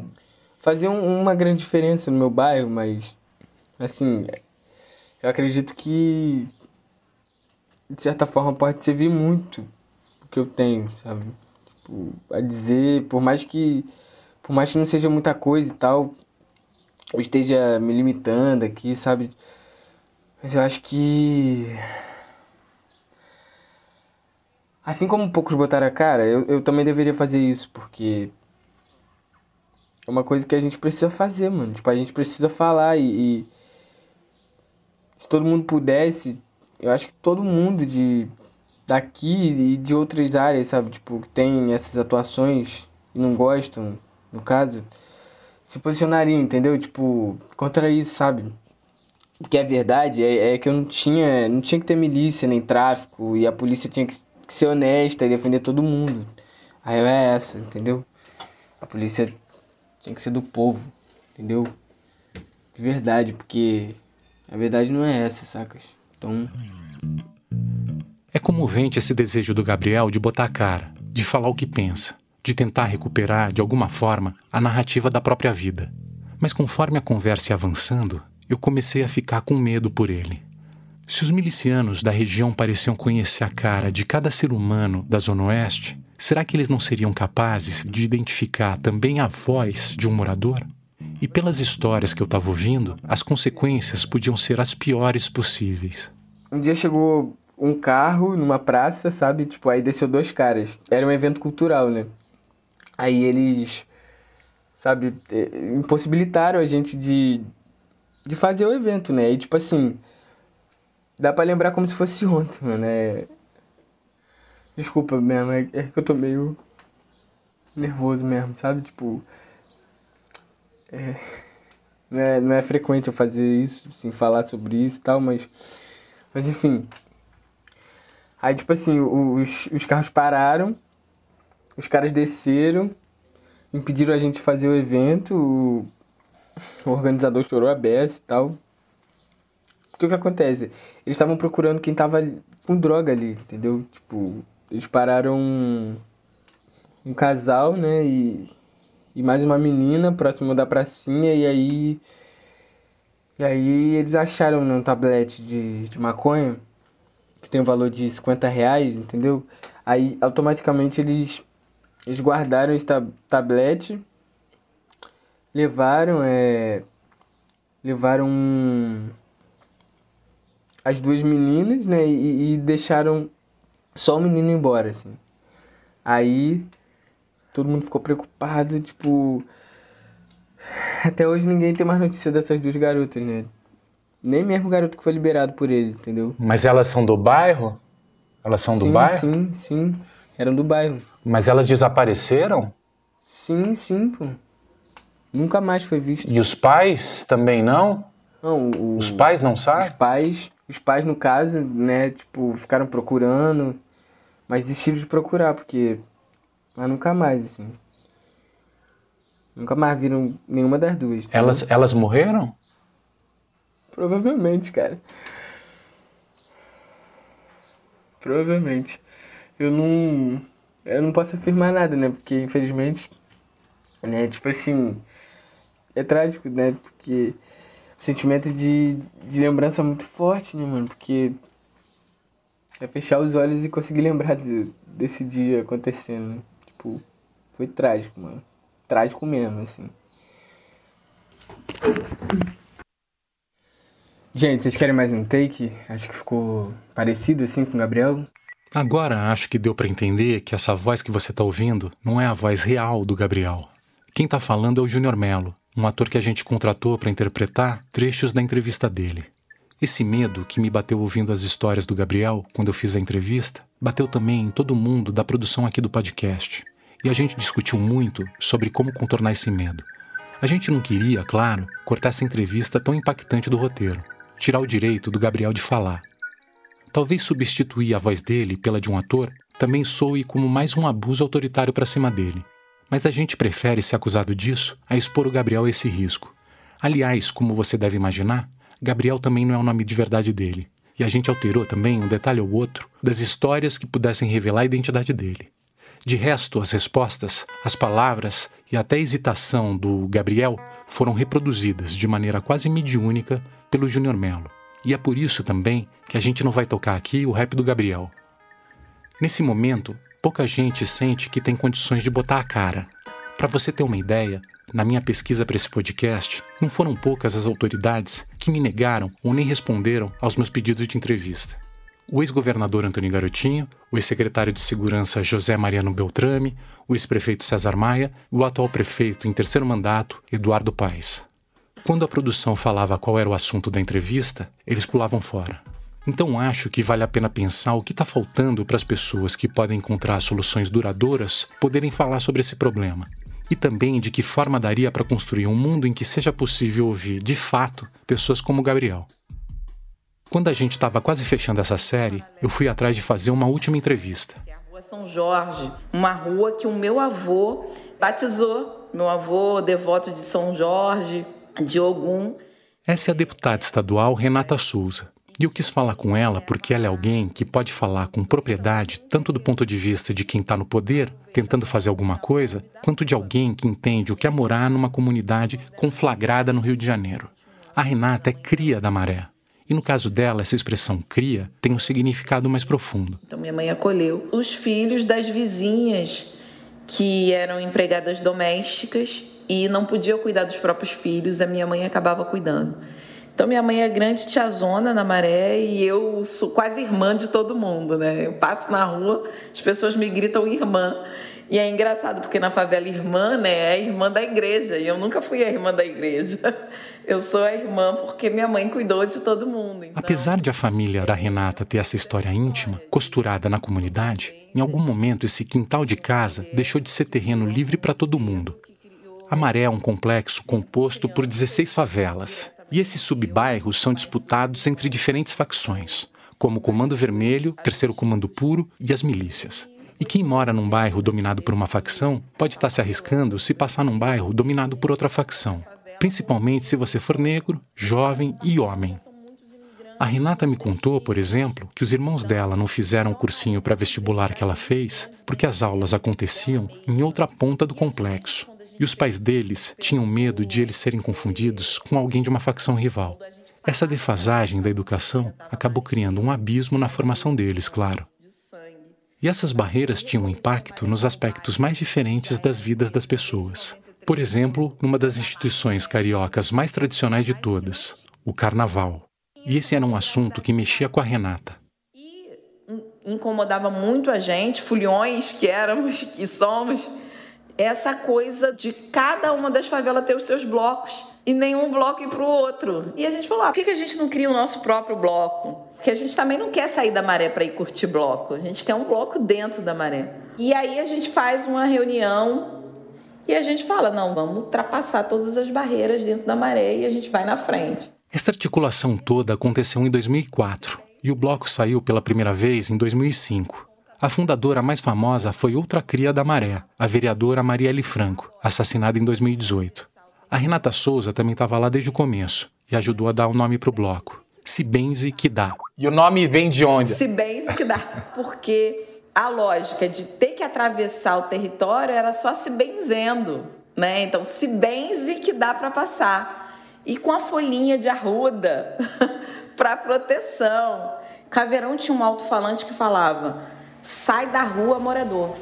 fazer um, uma grande diferença no meu bairro, mas assim, eu acredito que de certa forma pode servir muito o que eu tenho, sabe? Tipo, a dizer, por mais que por mais que não seja muita coisa e tal, eu esteja me limitando aqui, sabe? Mas eu acho que. Assim como poucos botaram a cara, eu, eu também deveria fazer isso, porque. É uma coisa que a gente precisa fazer, mano. Tipo, a gente precisa falar e, e. Se todo mundo pudesse, eu acho que todo mundo de daqui e de outras áreas, sabe? Tipo, que tem essas atuações e não gostam, no caso se posicionariam, entendeu? Tipo, contra isso, sabe? O que é verdade é, é, que eu não tinha, não tinha que ter milícia nem tráfico e a polícia tinha que, ser honesta e defender todo mundo. Aí é essa, entendeu? A polícia tinha que ser do povo, entendeu? De verdade, porque a verdade não é essa, sacas? Então. É comovente esse desejo do Gabriel de botar a cara, de falar o que pensa de tentar recuperar, de alguma forma, a narrativa da própria vida. Mas conforme a conversa ia avançando, eu comecei a ficar com medo por ele. Se os milicianos da região pareciam conhecer a cara de cada ser humano da Zona Oeste, será que eles não seriam capazes de identificar também a voz de um morador? E pelas histórias que eu estava ouvindo, as consequências podiam ser as piores possíveis. Um dia chegou um carro numa praça, sabe? Tipo, aí desceu dois caras. Era um evento cultural, né? Aí eles, sabe, é, impossibilitaram a gente de, de fazer o evento, né? E tipo assim, dá pra lembrar como se fosse ontem, mano. É... Desculpa mesmo, é, é que eu tô meio nervoso mesmo, sabe? Tipo. É... Não, é, não é frequente eu fazer isso, assim, falar sobre isso e tal, mas. Mas enfim. Aí, tipo assim, os, os carros pararam os caras desceram, impediram a gente fazer o evento, o, o organizador chorou a beça e tal. Porque o que acontece? Eles estavam procurando quem tava com droga ali, entendeu? Tipo, eles pararam um, um casal, né? E, e mais uma menina próximo da pracinha, e aí. E aí eles acharam um tablete de, de maconha, que tem o um valor de 50 reais, entendeu? Aí automaticamente eles eles guardaram esse tab tablete, levaram, é, levaram as duas meninas, né, e, e deixaram só o menino embora, assim. Aí todo mundo ficou preocupado, tipo, até hoje ninguém tem mais notícia dessas duas garotas, né? Nem mesmo o garoto que foi liberado por ele, entendeu? Mas elas são do bairro? Elas são sim, do bairro? Sim, sim. Eram do bairro. Mas elas desapareceram? Sim, sim, pô. Nunca mais foi visto. E os pais também não? Não, o, os pais não sabem? Os pais, os pais no caso, né, tipo, ficaram procurando, mas desistiram de procurar porque mas nunca mais assim. Nunca mais viram nenhuma das duas. Elas elas morreram? Provavelmente, cara. Provavelmente. Eu não. Eu não posso afirmar nada, né? Porque infelizmente. Né, tipo assim. É trágico, né? Porque o sentimento de, de lembrança é muito forte, né, mano? Porque é fechar os olhos e conseguir lembrar de, desse dia acontecendo, né? Tipo, foi trágico, mano. Trágico mesmo, assim. Gente, vocês querem mais um take? Acho que ficou parecido assim com o Gabriel. Agora acho que deu para entender que essa voz que você tá ouvindo não é a voz real do Gabriel. Quem tá falando é o Júnior Melo, um ator que a gente contratou para interpretar trechos da entrevista dele. Esse medo que me bateu ouvindo as histórias do Gabriel quando eu fiz a entrevista, bateu também em todo mundo da produção aqui do podcast. E a gente discutiu muito sobre como contornar esse medo. A gente não queria, claro, cortar essa entrevista tão impactante do roteiro tirar o direito do Gabriel de falar. Talvez substituir a voz dele pela de um ator também soe como mais um abuso autoritário para cima dele. Mas a gente prefere ser acusado disso a expor o Gabriel a esse risco. Aliás, como você deve imaginar, Gabriel também não é o nome de verdade dele. E a gente alterou também um detalhe ou outro das histórias que pudessem revelar a identidade dele. De resto, as respostas, as palavras e até a hesitação do Gabriel foram reproduzidas de maneira quase mediúnica pelo Júnior Melo. E é por isso também que a gente não vai tocar aqui o rap do Gabriel. Nesse momento, pouca gente sente que tem condições de botar a cara. Para você ter uma ideia, na minha pesquisa para esse podcast, não foram poucas as autoridades que me negaram ou nem responderam aos meus pedidos de entrevista. O ex-governador Antônio Garotinho, o ex-secretário de Segurança José Mariano Beltrame, o ex-prefeito César Maia e o atual prefeito em terceiro mandato, Eduardo Paes. Quando a produção falava qual era o assunto da entrevista, eles pulavam fora. Então acho que vale a pena pensar o que está faltando para as pessoas que podem encontrar soluções duradouras poderem falar sobre esse problema. E também de que forma daria para construir um mundo em que seja possível ouvir, de fato, pessoas como Gabriel. Quando a gente estava quase fechando essa série, eu fui atrás de fazer uma última entrevista. É a Rua São Jorge, uma rua que o meu avô batizou. Meu avô, devoto de São Jorge, de Ogum. Essa é a deputada estadual Renata Souza. E eu quis falar com ela porque ela é alguém que pode falar com propriedade, tanto do ponto de vista de quem está no poder, tentando fazer alguma coisa, quanto de alguém que entende o que é morar numa comunidade conflagrada no Rio de Janeiro. A Renata é cria da maré. E no caso dela, essa expressão cria tem um significado mais profundo. Então, minha mãe acolheu os filhos das vizinhas que eram empregadas domésticas e não podia cuidar dos próprios filhos, a minha mãe acabava cuidando. Então minha mãe é grande tiazona na maré e eu sou quase irmã de todo mundo, né? Eu passo na rua, as pessoas me gritam irmã. E é engraçado porque na favela irmã, né, é a irmã da igreja, e eu nunca fui a irmã da igreja. Eu sou a irmã porque minha mãe cuidou de todo mundo. Então... Apesar de a família da Renata ter essa história íntima, costurada na comunidade, em algum momento esse quintal de casa deixou de ser terreno livre para todo mundo a Maré é um complexo composto por 16 favelas, e esses subbairros são disputados entre diferentes facções, como o Comando Vermelho, Terceiro Comando Puro e as milícias. E quem mora num bairro dominado por uma facção pode estar se arriscando se passar num bairro dominado por outra facção, principalmente se você for negro, jovem e homem. A Renata me contou, por exemplo, que os irmãos dela não fizeram o cursinho para vestibular que ela fez porque as aulas aconteciam em outra ponta do complexo, e os pais deles tinham medo de eles serem confundidos com alguém de uma facção rival. Essa defasagem da educação acabou criando um abismo na formação deles, claro. E essas barreiras tinham impacto nos aspectos mais diferentes das vidas das pessoas. Por exemplo, numa das instituições cariocas mais tradicionais de todas, o carnaval. E esse era um assunto que mexia com a Renata. Incomodava muito a gente, fulhões que éramos, que somos, essa coisa de cada uma das favelas ter os seus blocos e nenhum bloco ir para o outro. E a gente falou: ah, por que, a gente não cria o nosso próprio bloco? Porque a gente também não quer sair da maré para ir curtir bloco, a gente quer um bloco dentro da maré. E aí a gente faz uma reunião e a gente fala: não, vamos ultrapassar todas as barreiras dentro da maré e a gente vai na frente. Essa articulação toda aconteceu em 2004 e o bloco saiu pela primeira vez em 2005. A fundadora mais famosa foi outra cria da Maré, a vereadora Marielle Franco, assassinada em 2018. A Renata Souza também estava lá desde o começo, e ajudou a dar o nome para o bloco. Se benze que dá. E o nome vem de onde? Se benze que dá. Porque a lógica de ter que atravessar o território era só se benzendo, né? Então, se benze que dá para passar. E com a folhinha de arruda para proteção. Caveirão tinha um alto-falante que falava: sai da rua, morador.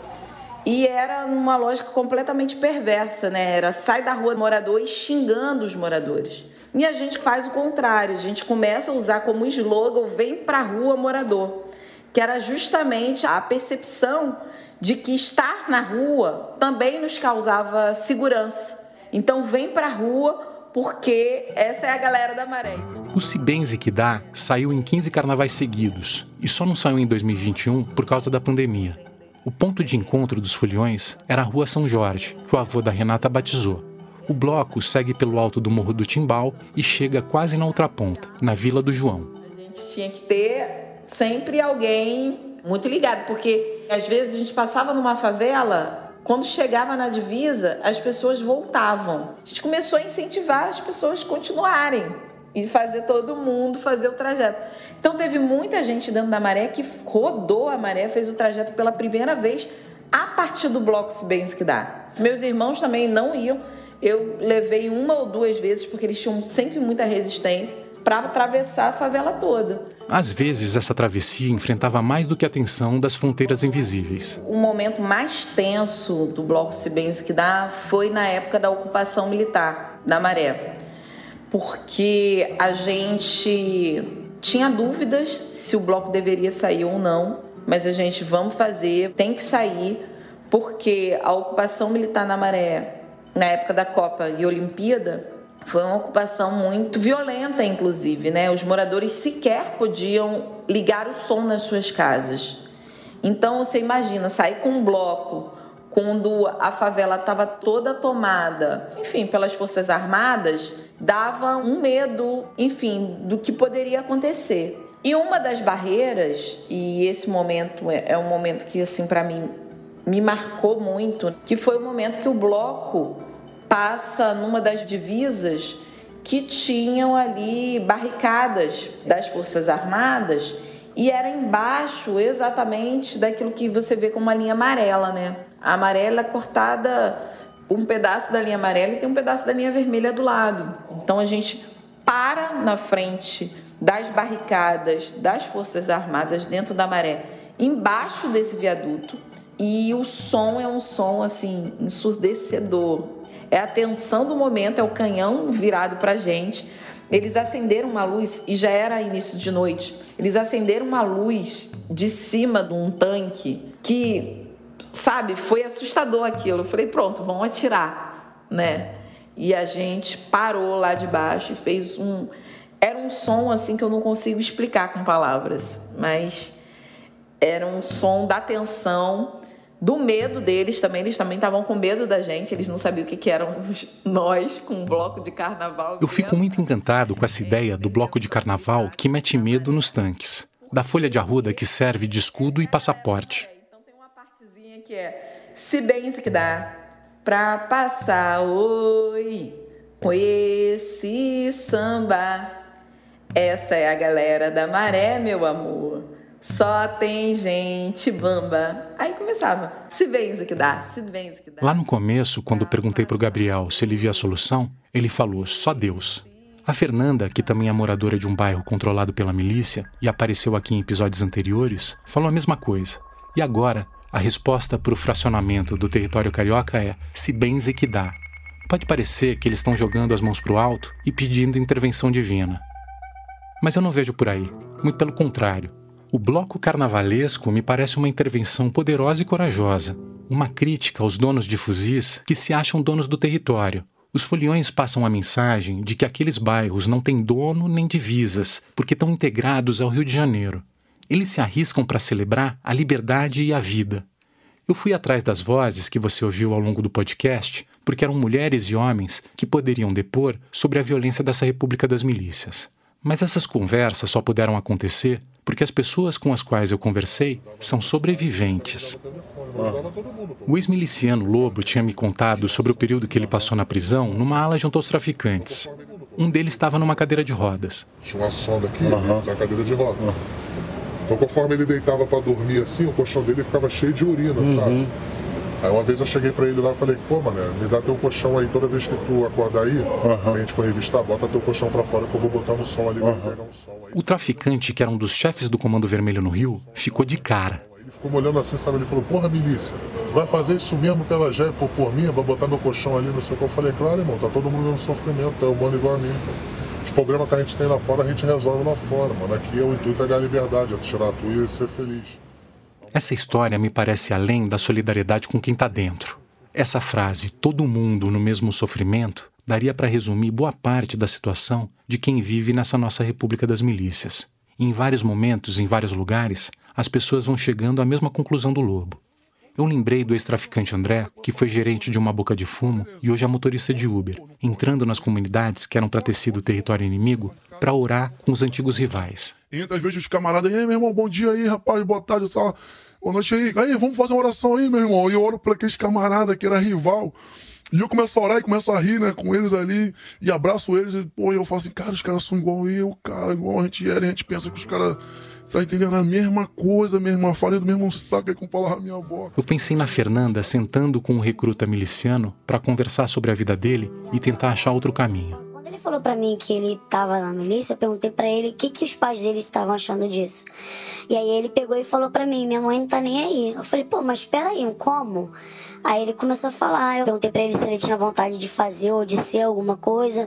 E era uma lógica completamente perversa, né? Era sai da rua morador e xingando os moradores. E a gente faz o contrário, a gente começa a usar como slogan vem pra rua morador, que era justamente a percepção de que estar na rua também nos causava segurança. Então vem pra rua porque essa é a galera da maré. O Se Benze Que Dá saiu em 15 carnavais seguidos e só não saiu em 2021 por causa da pandemia. O ponto de encontro dos foliões era a Rua São Jorge, que o avô da Renata batizou. O bloco segue pelo alto do Morro do Timbal e chega quase na outra ponta, na Vila do João. A gente tinha que ter sempre alguém muito ligado, porque às vezes a gente passava numa favela, quando chegava na divisa, as pessoas voltavam. A gente começou a incentivar as pessoas a continuarem e fazer todo mundo fazer o trajeto. Então teve muita gente dentro da maré que rodou a maré, fez o trajeto pela primeira vez a partir do bloco Se que dá. Meus irmãos também não iam. Eu levei uma ou duas vezes porque eles tinham sempre muita resistência para atravessar a favela toda. Às vezes, essa travessia enfrentava mais do que a tensão das fronteiras invisíveis. O momento mais tenso do Bloco Cibense que dá foi na época da ocupação militar da Maré porque a gente tinha dúvidas se o bloco deveria sair ou não, mas a gente vamos fazer, tem que sair, porque a ocupação militar na Maré, na época da Copa e Olimpíada, foi uma ocupação muito violenta, inclusive, né? Os moradores sequer podiam ligar o som nas suas casas. Então você imagina sair com um bloco quando a favela estava toda tomada, enfim, pelas forças armadas, dava um medo, enfim, do que poderia acontecer. E uma das barreiras, e esse momento é, é um momento que assim para mim me marcou muito, que foi o momento que o bloco passa numa das divisas que tinham ali barricadas das Forças Armadas e era embaixo exatamente daquilo que você vê como uma linha amarela, né? A amarela é cortada um pedaço da linha amarela e tem um pedaço da linha vermelha do lado. Então a gente para na frente das barricadas das Forças Armadas dentro da maré, embaixo desse viaduto, e o som é um som assim ensurdecedor. É a tensão do momento, é o canhão virado para gente. Eles acenderam uma luz e já era início de noite. Eles acenderam uma luz de cima de um tanque que sabe, foi assustador aquilo. Eu falei, pronto, vamos atirar, né? E a gente parou lá de baixo e fez um. Era um som assim que eu não consigo explicar com palavras, mas era um som da tensão, do medo deles também. Eles também estavam com medo da gente, eles não sabiam o que, que eram nós com um bloco de carnaval. Eu fico muito encantado com essa ideia do bloco de carnaval que mete medo nos tanques, da folha de arruda que serve de escudo e passaporte que é se bem se que dá pra passar oi com esse samba. Essa é a galera da maré, meu amor. Só tem gente bamba. Aí começava. Se bem isso que dá, se bem isso que dá. Lá no começo, quando perguntei pro Gabriel se ele via a solução, ele falou só Deus. A Fernanda, que também é moradora de um bairro controlado pela milícia e apareceu aqui em episódios anteriores, falou a mesma coisa. E agora a resposta para o fracionamento do território carioca é se benze que dá. Pode parecer que eles estão jogando as mãos para o alto e pedindo intervenção divina. Mas eu não vejo por aí. Muito pelo contrário. O bloco carnavalesco me parece uma intervenção poderosa e corajosa. Uma crítica aos donos de fuzis que se acham donos do território. Os foliões passam a mensagem de que aqueles bairros não têm dono nem divisas, porque estão integrados ao Rio de Janeiro. Eles se arriscam para celebrar a liberdade e a vida. Eu fui atrás das vozes que você ouviu ao longo do podcast, porque eram mulheres e homens que poderiam depor sobre a violência dessa República das Milícias. Mas essas conversas só puderam acontecer porque as pessoas com as quais eu conversei são sobreviventes. O ex-miliciano Lobo tinha me contado sobre o período que ele passou na prisão numa ala junto aos traficantes. Um deles estava numa cadeira de rodas. Tinha uma sonda aqui, uhum. uma cadeira de rodas. Uhum. Então, conforme ele deitava para dormir assim, o colchão dele ficava cheio de urina, uhum. sabe? Aí uma vez eu cheguei pra ele lá e falei, pô, mané, me dá teu colchão aí toda vez que tu acordar aí, uhum. a gente for revistar, bota teu colchão pra fora que eu vou botar no sol ali, uhum. pegar um sol aí. O traficante, que era um dos chefes do Comando Vermelho no Rio, ficou de cara. Ele ficou me olhando assim, sabe? Ele falou, porra, milícia, tu vai fazer isso mesmo pela Jé, por, por mim, vai botar meu colchão ali, não sei o que. Eu falei, claro, irmão, tá todo mundo no sofrimento, é humano igual a mim. Os problemas que a gente tem lá fora, a gente resolve lá fora, mano. Aqui é o intuito é ganhar liberdade, é tirar a tua e ser feliz. Essa história me parece além da solidariedade com quem tá dentro. Essa frase, todo mundo no mesmo sofrimento, daria para resumir boa parte da situação de quem vive nessa nossa República das Milícias. E em vários momentos, em vários lugares, as pessoas vão chegando à mesma conclusão do lobo. Eu lembrei do ex-traficante André, que foi gerente de uma boca de fumo e hoje é motorista de Uber, entrando nas comunidades que eram para ter sido território inimigo para orar com os antigos rivais. Entra às vezes os camaradas, ei meu irmão, bom dia aí, rapaz, boa tarde, só Boa noite aí. Aí, vamos fazer uma oração aí, meu irmão. E eu oro para aqueles camaradas que era rival. E eu começo a orar e começo a rir, né, com eles ali, e abraço eles, e, pô, e eu falo assim, cara, os caras são igual eu, cara, igual a gente era, e a gente pensa que os caras tá entendendo a mesma coisa, a mesma farinha do mesmo saco, aí como falava minha avó. Eu pensei na Fernanda sentando com um recruta miliciano para conversar sobre a vida dele e tentar achar outro caminho falou para mim que ele tava na milícia, eu perguntei para ele o que, que os pais dele estavam achando disso. E aí ele pegou e falou para mim: minha mãe não tá nem aí. Eu falei: pô, mas espera aí, como? Aí ele começou a falar, eu perguntei pra ele se ele tinha vontade de fazer ou de ser alguma coisa.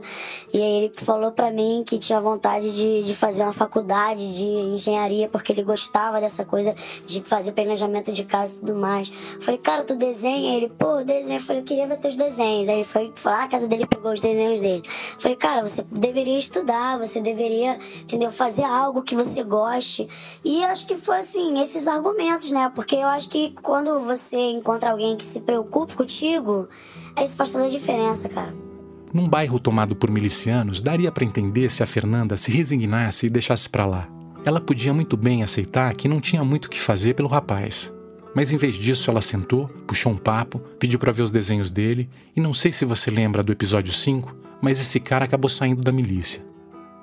E aí ele falou pra mim que tinha vontade de, de fazer uma faculdade de engenharia, porque ele gostava dessa coisa de fazer planejamento de casa e tudo mais. Eu falei, cara, tu desenha? Ele, pô, desenho. Eu falei, eu queria ver teus desenhos. Aí ele foi falar, a casa dele pegou os desenhos dele. Eu falei, cara, você deveria estudar, você deveria, entendeu, fazer algo que você goste. E acho que foi assim, esses argumentos, né? Porque eu acho que quando você encontra alguém que se preocupe contigo, isso faz toda a diferença, cara. Num bairro tomado por milicianos, daria para entender se a Fernanda se resignasse e deixasse para lá. Ela podia muito bem aceitar que não tinha muito o que fazer pelo rapaz. Mas em vez disso, ela sentou, puxou um papo, pediu para ver os desenhos dele, e não sei se você lembra do episódio 5, mas esse cara acabou saindo da milícia.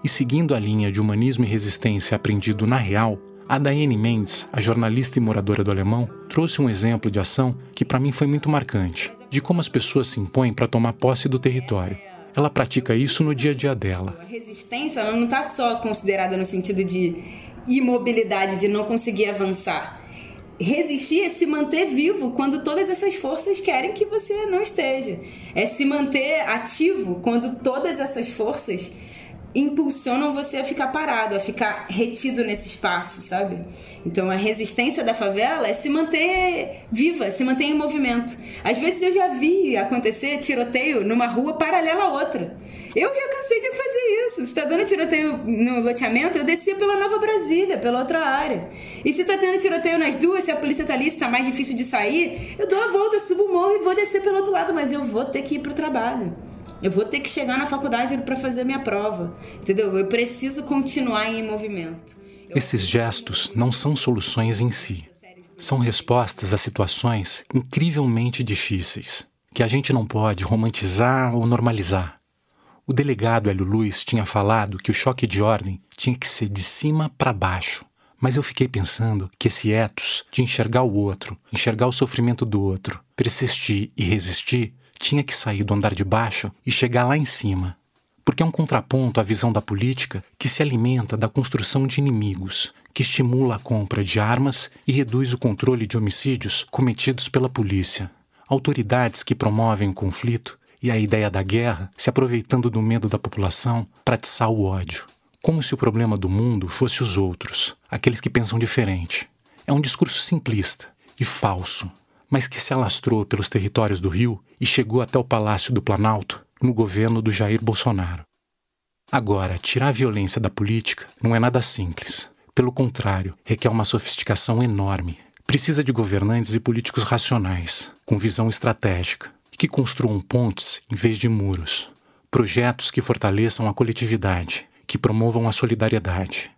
E seguindo a linha de humanismo e resistência aprendido na real, a Daiane Mendes, a jornalista e moradora do Alemão, trouxe um exemplo de ação que para mim foi muito marcante, de como as pessoas se impõem para tomar posse do território. Ela pratica isso no dia a dia dela. A resistência não está só considerada no sentido de imobilidade, de não conseguir avançar. Resistir é se manter vivo quando todas essas forças querem que você não esteja. É se manter ativo quando todas essas forças impulsionam você a ficar parado, a ficar retido nesse espaço, sabe? Então a resistência da favela é se manter viva, se manter em movimento. Às vezes eu já vi acontecer tiroteio numa rua paralela a outra. Eu já cansei de fazer isso. Se tá dando tiroteio no loteamento, eu descia pela Nova Brasília, pela outra área. E se tá tendo tiroteio nas duas, se a polícia tá ali, se tá mais difícil de sair, eu dou a volta, subo o morro e vou descer pelo outro lado, mas eu vou ter que ir pro trabalho. Eu vou ter que chegar na faculdade para fazer minha prova. Entendeu? Eu preciso continuar em movimento. Esses gestos não são soluções em si. São respostas a situações incrivelmente difíceis, que a gente não pode romantizar ou normalizar. O delegado Hélio Luiz tinha falado que o choque de ordem tinha que ser de cima para baixo. Mas eu fiquei pensando que esse ethos de enxergar o outro, enxergar o sofrimento do outro, persistir e resistir, tinha que sair do andar de baixo e chegar lá em cima. Porque é um contraponto à visão da política que se alimenta da construção de inimigos, que estimula a compra de armas e reduz o controle de homicídios cometidos pela polícia. Autoridades que promovem o conflito e a ideia da guerra se aproveitando do medo da população para atiçar o ódio. Como se o problema do mundo fosse os outros, aqueles que pensam diferente. É um discurso simplista e falso mas que se alastrou pelos territórios do Rio e chegou até o Palácio do Planalto no governo do Jair Bolsonaro. Agora, tirar a violência da política não é nada simples. Pelo contrário, requer uma sofisticação enorme. Precisa de governantes e políticos racionais, com visão estratégica, que construam pontes em vez de muros. Projetos que fortaleçam a coletividade, que promovam a solidariedade,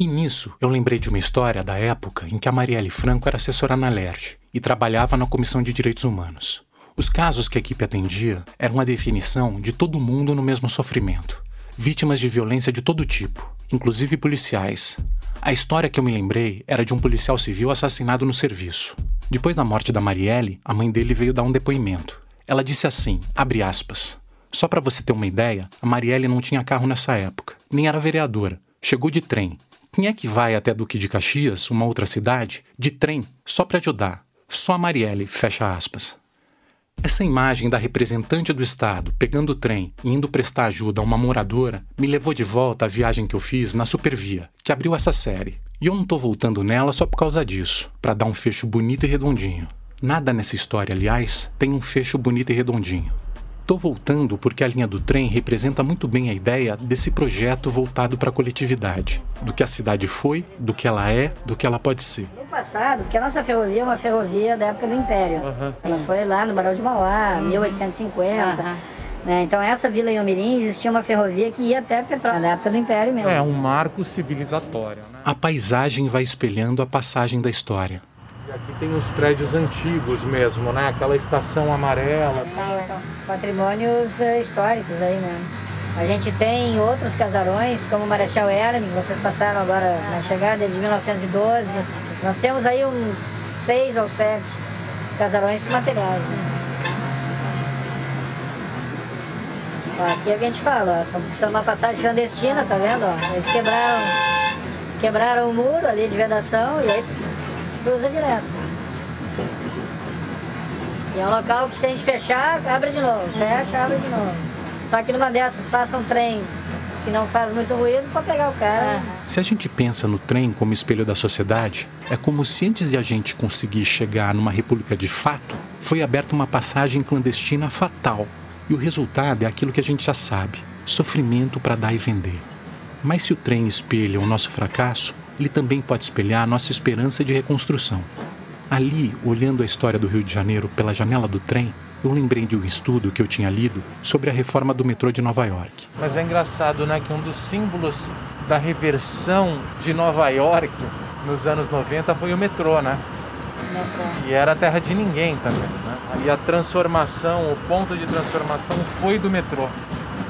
e nisso, eu lembrei de uma história da época em que a Marielle Franco era assessora na LERJ e trabalhava na Comissão de Direitos Humanos. Os casos que a equipe atendia eram a definição de todo mundo no mesmo sofrimento. Vítimas de violência de todo tipo, inclusive policiais. A história que eu me lembrei era de um policial civil assassinado no serviço. Depois da morte da Marielle, a mãe dele veio dar um depoimento. Ela disse assim, abre aspas, só para você ter uma ideia, a Marielle não tinha carro nessa época, nem era vereadora. Chegou de trem. Quem é que vai até Duque de Caxias, uma outra cidade, de trem, só para ajudar? Só a Marielle, fecha aspas. Essa imagem da representante do Estado pegando o trem e indo prestar ajuda a uma moradora me levou de volta à viagem que eu fiz na Supervia, que abriu essa série. E eu não tô voltando nela só por causa disso, para dar um fecho bonito e redondinho. Nada nessa história, aliás, tem um fecho bonito e redondinho. Tô voltando porque a linha do trem representa muito bem a ideia desse projeto voltado para a coletividade, do que a cidade foi, do que ela é, do que ela pode ser. No passado, porque a nossa ferrovia é uma ferrovia da época do Império. Uhum, ela foi lá no Barão de Mauá, uhum. 1850. Uhum. Né? Então essa vila em Omirim existia uma ferrovia que ia até Petrópolis, na época do Império mesmo. É um marco civilizatório. Né? A paisagem vai espelhando a passagem da história. Aqui tem os prédios antigos mesmo, né? Aquela estação amarela. É, patrimônios uh, históricos aí, né? A gente tem outros casarões, como o Marechal Hermes, vocês passaram agora na chegada de 1912. Nós temos aí uns seis ou sete casarões materiais. Né? aqui é a gente fala, ó, são uma passagem clandestina, tá vendo? Ó? Eles quebraram, quebraram o muro ali de vedação e aí cruza direto. E é um local que se a gente fechar, abre de novo. Fecha, abre de novo. Só que numa dessas passa um trem que não faz muito ruído para pegar o cara. Se a gente pensa no trem como espelho da sociedade, é como se antes de a gente conseguir chegar numa república de fato, foi aberta uma passagem clandestina fatal. E o resultado é aquilo que a gente já sabe: sofrimento para dar e vender. Mas se o trem espelha o nosso fracasso, ele também pode espelhar a nossa esperança de reconstrução. Ali, olhando a história do Rio de Janeiro pela janela do trem, eu lembrei de um estudo que eu tinha lido sobre a reforma do metrô de Nova York. Mas é engraçado, né, que um dos símbolos da reversão de Nova York nos anos 90 foi o metrô, né? E era a terra de ninguém também, né? E a transformação, o ponto de transformação foi do metrô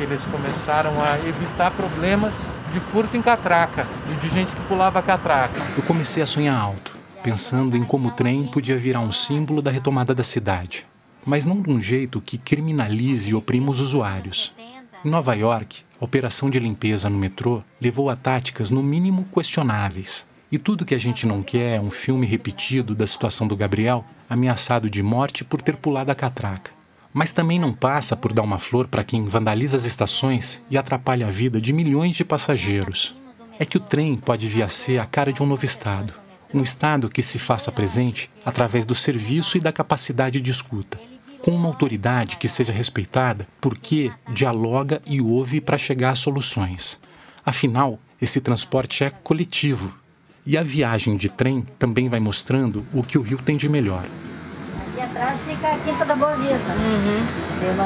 eles começaram a evitar problemas de furto em catraca e de gente que pulava catraca. Eu comecei a sonhar alto, pensando em como o trem podia virar um símbolo da retomada da cidade, mas não de um jeito que criminalize e oprima os usuários. Em Nova York, a operação de limpeza no metrô levou a táticas no mínimo questionáveis. E tudo que a gente não quer é um filme repetido da situação do Gabriel, ameaçado de morte por ter pulado a catraca mas também não passa por dar uma flor para quem vandaliza as estações e atrapalha a vida de milhões de passageiros. É que o trem pode vir a ser a cara de um novo Estado. Um Estado que se faça presente através do serviço e da capacidade de escuta. Com uma autoridade que seja respeitada porque dialoga e ouve para chegar a soluções. Afinal, esse transporte é coletivo. E a viagem de trem também vai mostrando o que o Rio tem de melhor aqui atrás fica a Quinta da Boa Vista. Uhum. Tem uma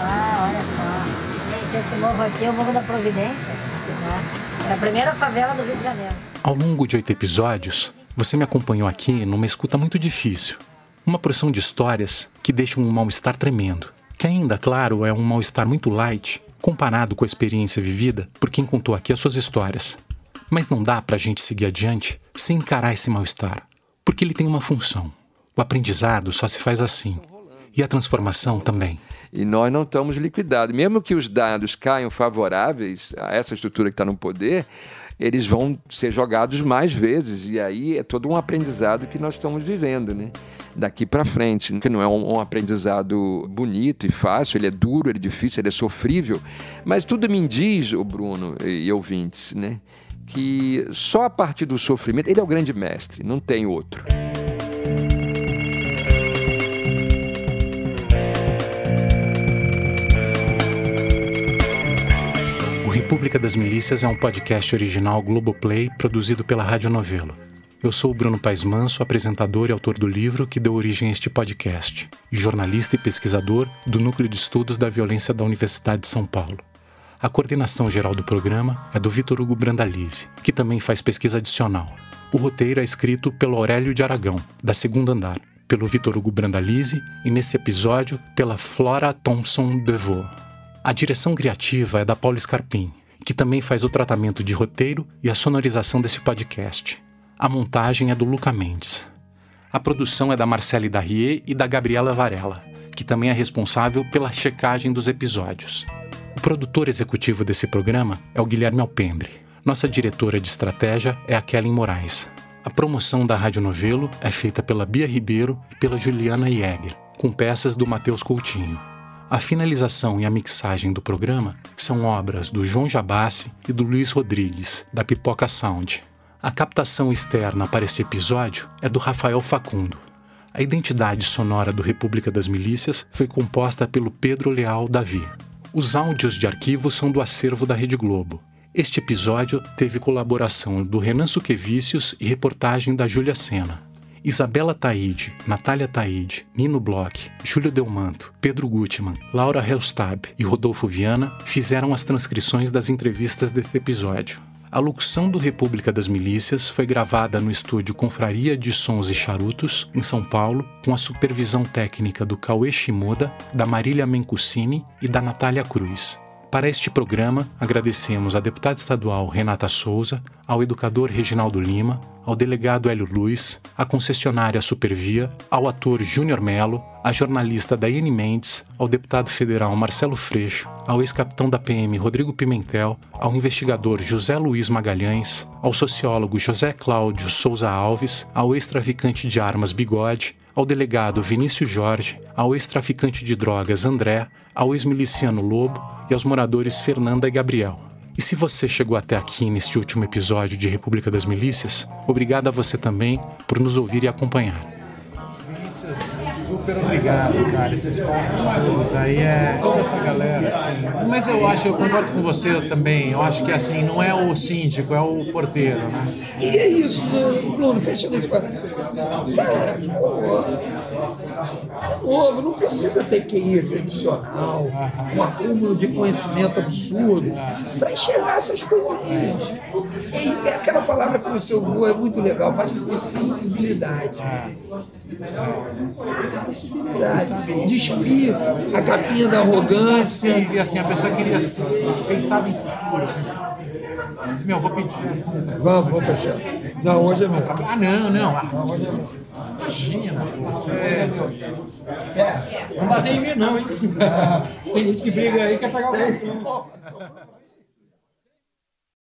Ah, olha só. Gente, esse morro aqui é o Morro da Providência. Né? É a primeira favela do Rio de Janeiro. Ao longo de oito episódios, você me acompanhou aqui numa escuta muito difícil. Uma porção de histórias que deixam um mal-estar tremendo. Que ainda, claro, é um mal-estar muito light comparado com a experiência vivida por quem contou aqui as suas histórias. Mas não dá pra gente seguir adiante sem encarar esse mal-estar, porque ele tem uma função. O aprendizado só se faz assim. E a transformação também. E nós não estamos liquidados. Mesmo que os dados caiam favoráveis a essa estrutura que está no poder, eles vão ser jogados mais vezes. E aí é todo um aprendizado que nós estamos vivendo, né? Daqui para frente, que não é um, um, aprendizado bonito e fácil, ele é duro, ele é difícil, ele é sofrível, mas tudo me diz, o Bruno e, e ouvintes, né, que só a partir do sofrimento, ele é o grande mestre, não tem outro. República das Milícias é um podcast original Globoplay produzido pela Rádio Novelo. Eu sou o Bruno Paes Manso, apresentador e autor do livro que deu origem a este podcast, jornalista e pesquisador do Núcleo de Estudos da Violência da Universidade de São Paulo. A coordenação geral do programa é do Vitor Hugo Brandalize, que também faz pesquisa adicional. O roteiro é escrito pelo Aurélio de Aragão, da Segunda Andar. pelo Vitor Hugo Brandalize e nesse episódio pela Flora Thompson DeVoe. A direção criativa é da Paula Scarpim, que também faz o tratamento de roteiro e a sonorização desse podcast. A montagem é do Luca Mendes. A produção é da Marcele Darrier e da Gabriela Varela, que também é responsável pela checagem dos episódios. O produtor executivo desse programa é o Guilherme Alpendre. Nossa diretora de estratégia é a Kellen Moraes. A promoção da Rádio Novelo é feita pela Bia Ribeiro e pela Juliana Jäger, com peças do Matheus Coutinho. A finalização e a mixagem do programa são obras do João Jabassi e do Luiz Rodrigues, da Pipoca Sound. A captação externa para esse episódio é do Rafael Facundo. A identidade sonora do República das Milícias foi composta pelo Pedro Leal Davi. Os áudios de arquivo são do acervo da Rede Globo este episódio teve colaboração do Renan Suquevicius e reportagem da Júlia Sena. Isabela Taide, Natália Taide, Nino Bloch, Júlio Delmanto, Pedro Gutmann, Laura Helstab e Rodolfo Viana fizeram as transcrições das entrevistas desse episódio. A locução do República das Milícias foi gravada no estúdio Confraria de Sons e Charutos, em São Paulo, com a supervisão técnica do Cauê Shimoda, da Marília Mencucini e da Natália Cruz. Para este programa, agradecemos à deputada estadual Renata Souza, ao educador Reginaldo Lima, ao delegado Hélio Luiz, à concessionária Supervia, ao ator Júnior Melo, à jornalista Daiane Mendes, ao deputado federal Marcelo Freixo, ao ex-capitão da PM Rodrigo Pimentel, ao investigador José Luiz Magalhães, ao sociólogo José Cláudio Souza Alves, ao ex-traficante de armas Bigode, ao delegado Vinícius Jorge, ao ex-traficante de drogas André, ao ex-miliciano Lobo e aos moradores Fernanda e Gabriel. E se você chegou até aqui neste último episódio de República das Milícias, obrigado a você também por nos ouvir e acompanhar. Super obrigado, cara. Esses papos todos aí é toda essa galera, assim. Mas eu acho, eu concordo com você também. Eu acho que assim, não é o síndico, é o porteiro, né? E é isso? Bruno, fechando esse Cara, de novo, não precisa ter QI excepcional, um acúmulo de conhecimento absurdo para enxergar essas coisinhas. E aquela palavra que você usou é muito legal, basta ter sensibilidade. Sensibilidade. Despir a capinha da arrogância. E assim, a pessoa queria pensar em futuro. Meu, vou pedir. Vamos, vou fechar. Não, hoje é meu. Ah, não, não. Ah, hoje é meu. Imagina, você. É, não bater em mim, não, hein? Tem gente que briga aí e quer pegar o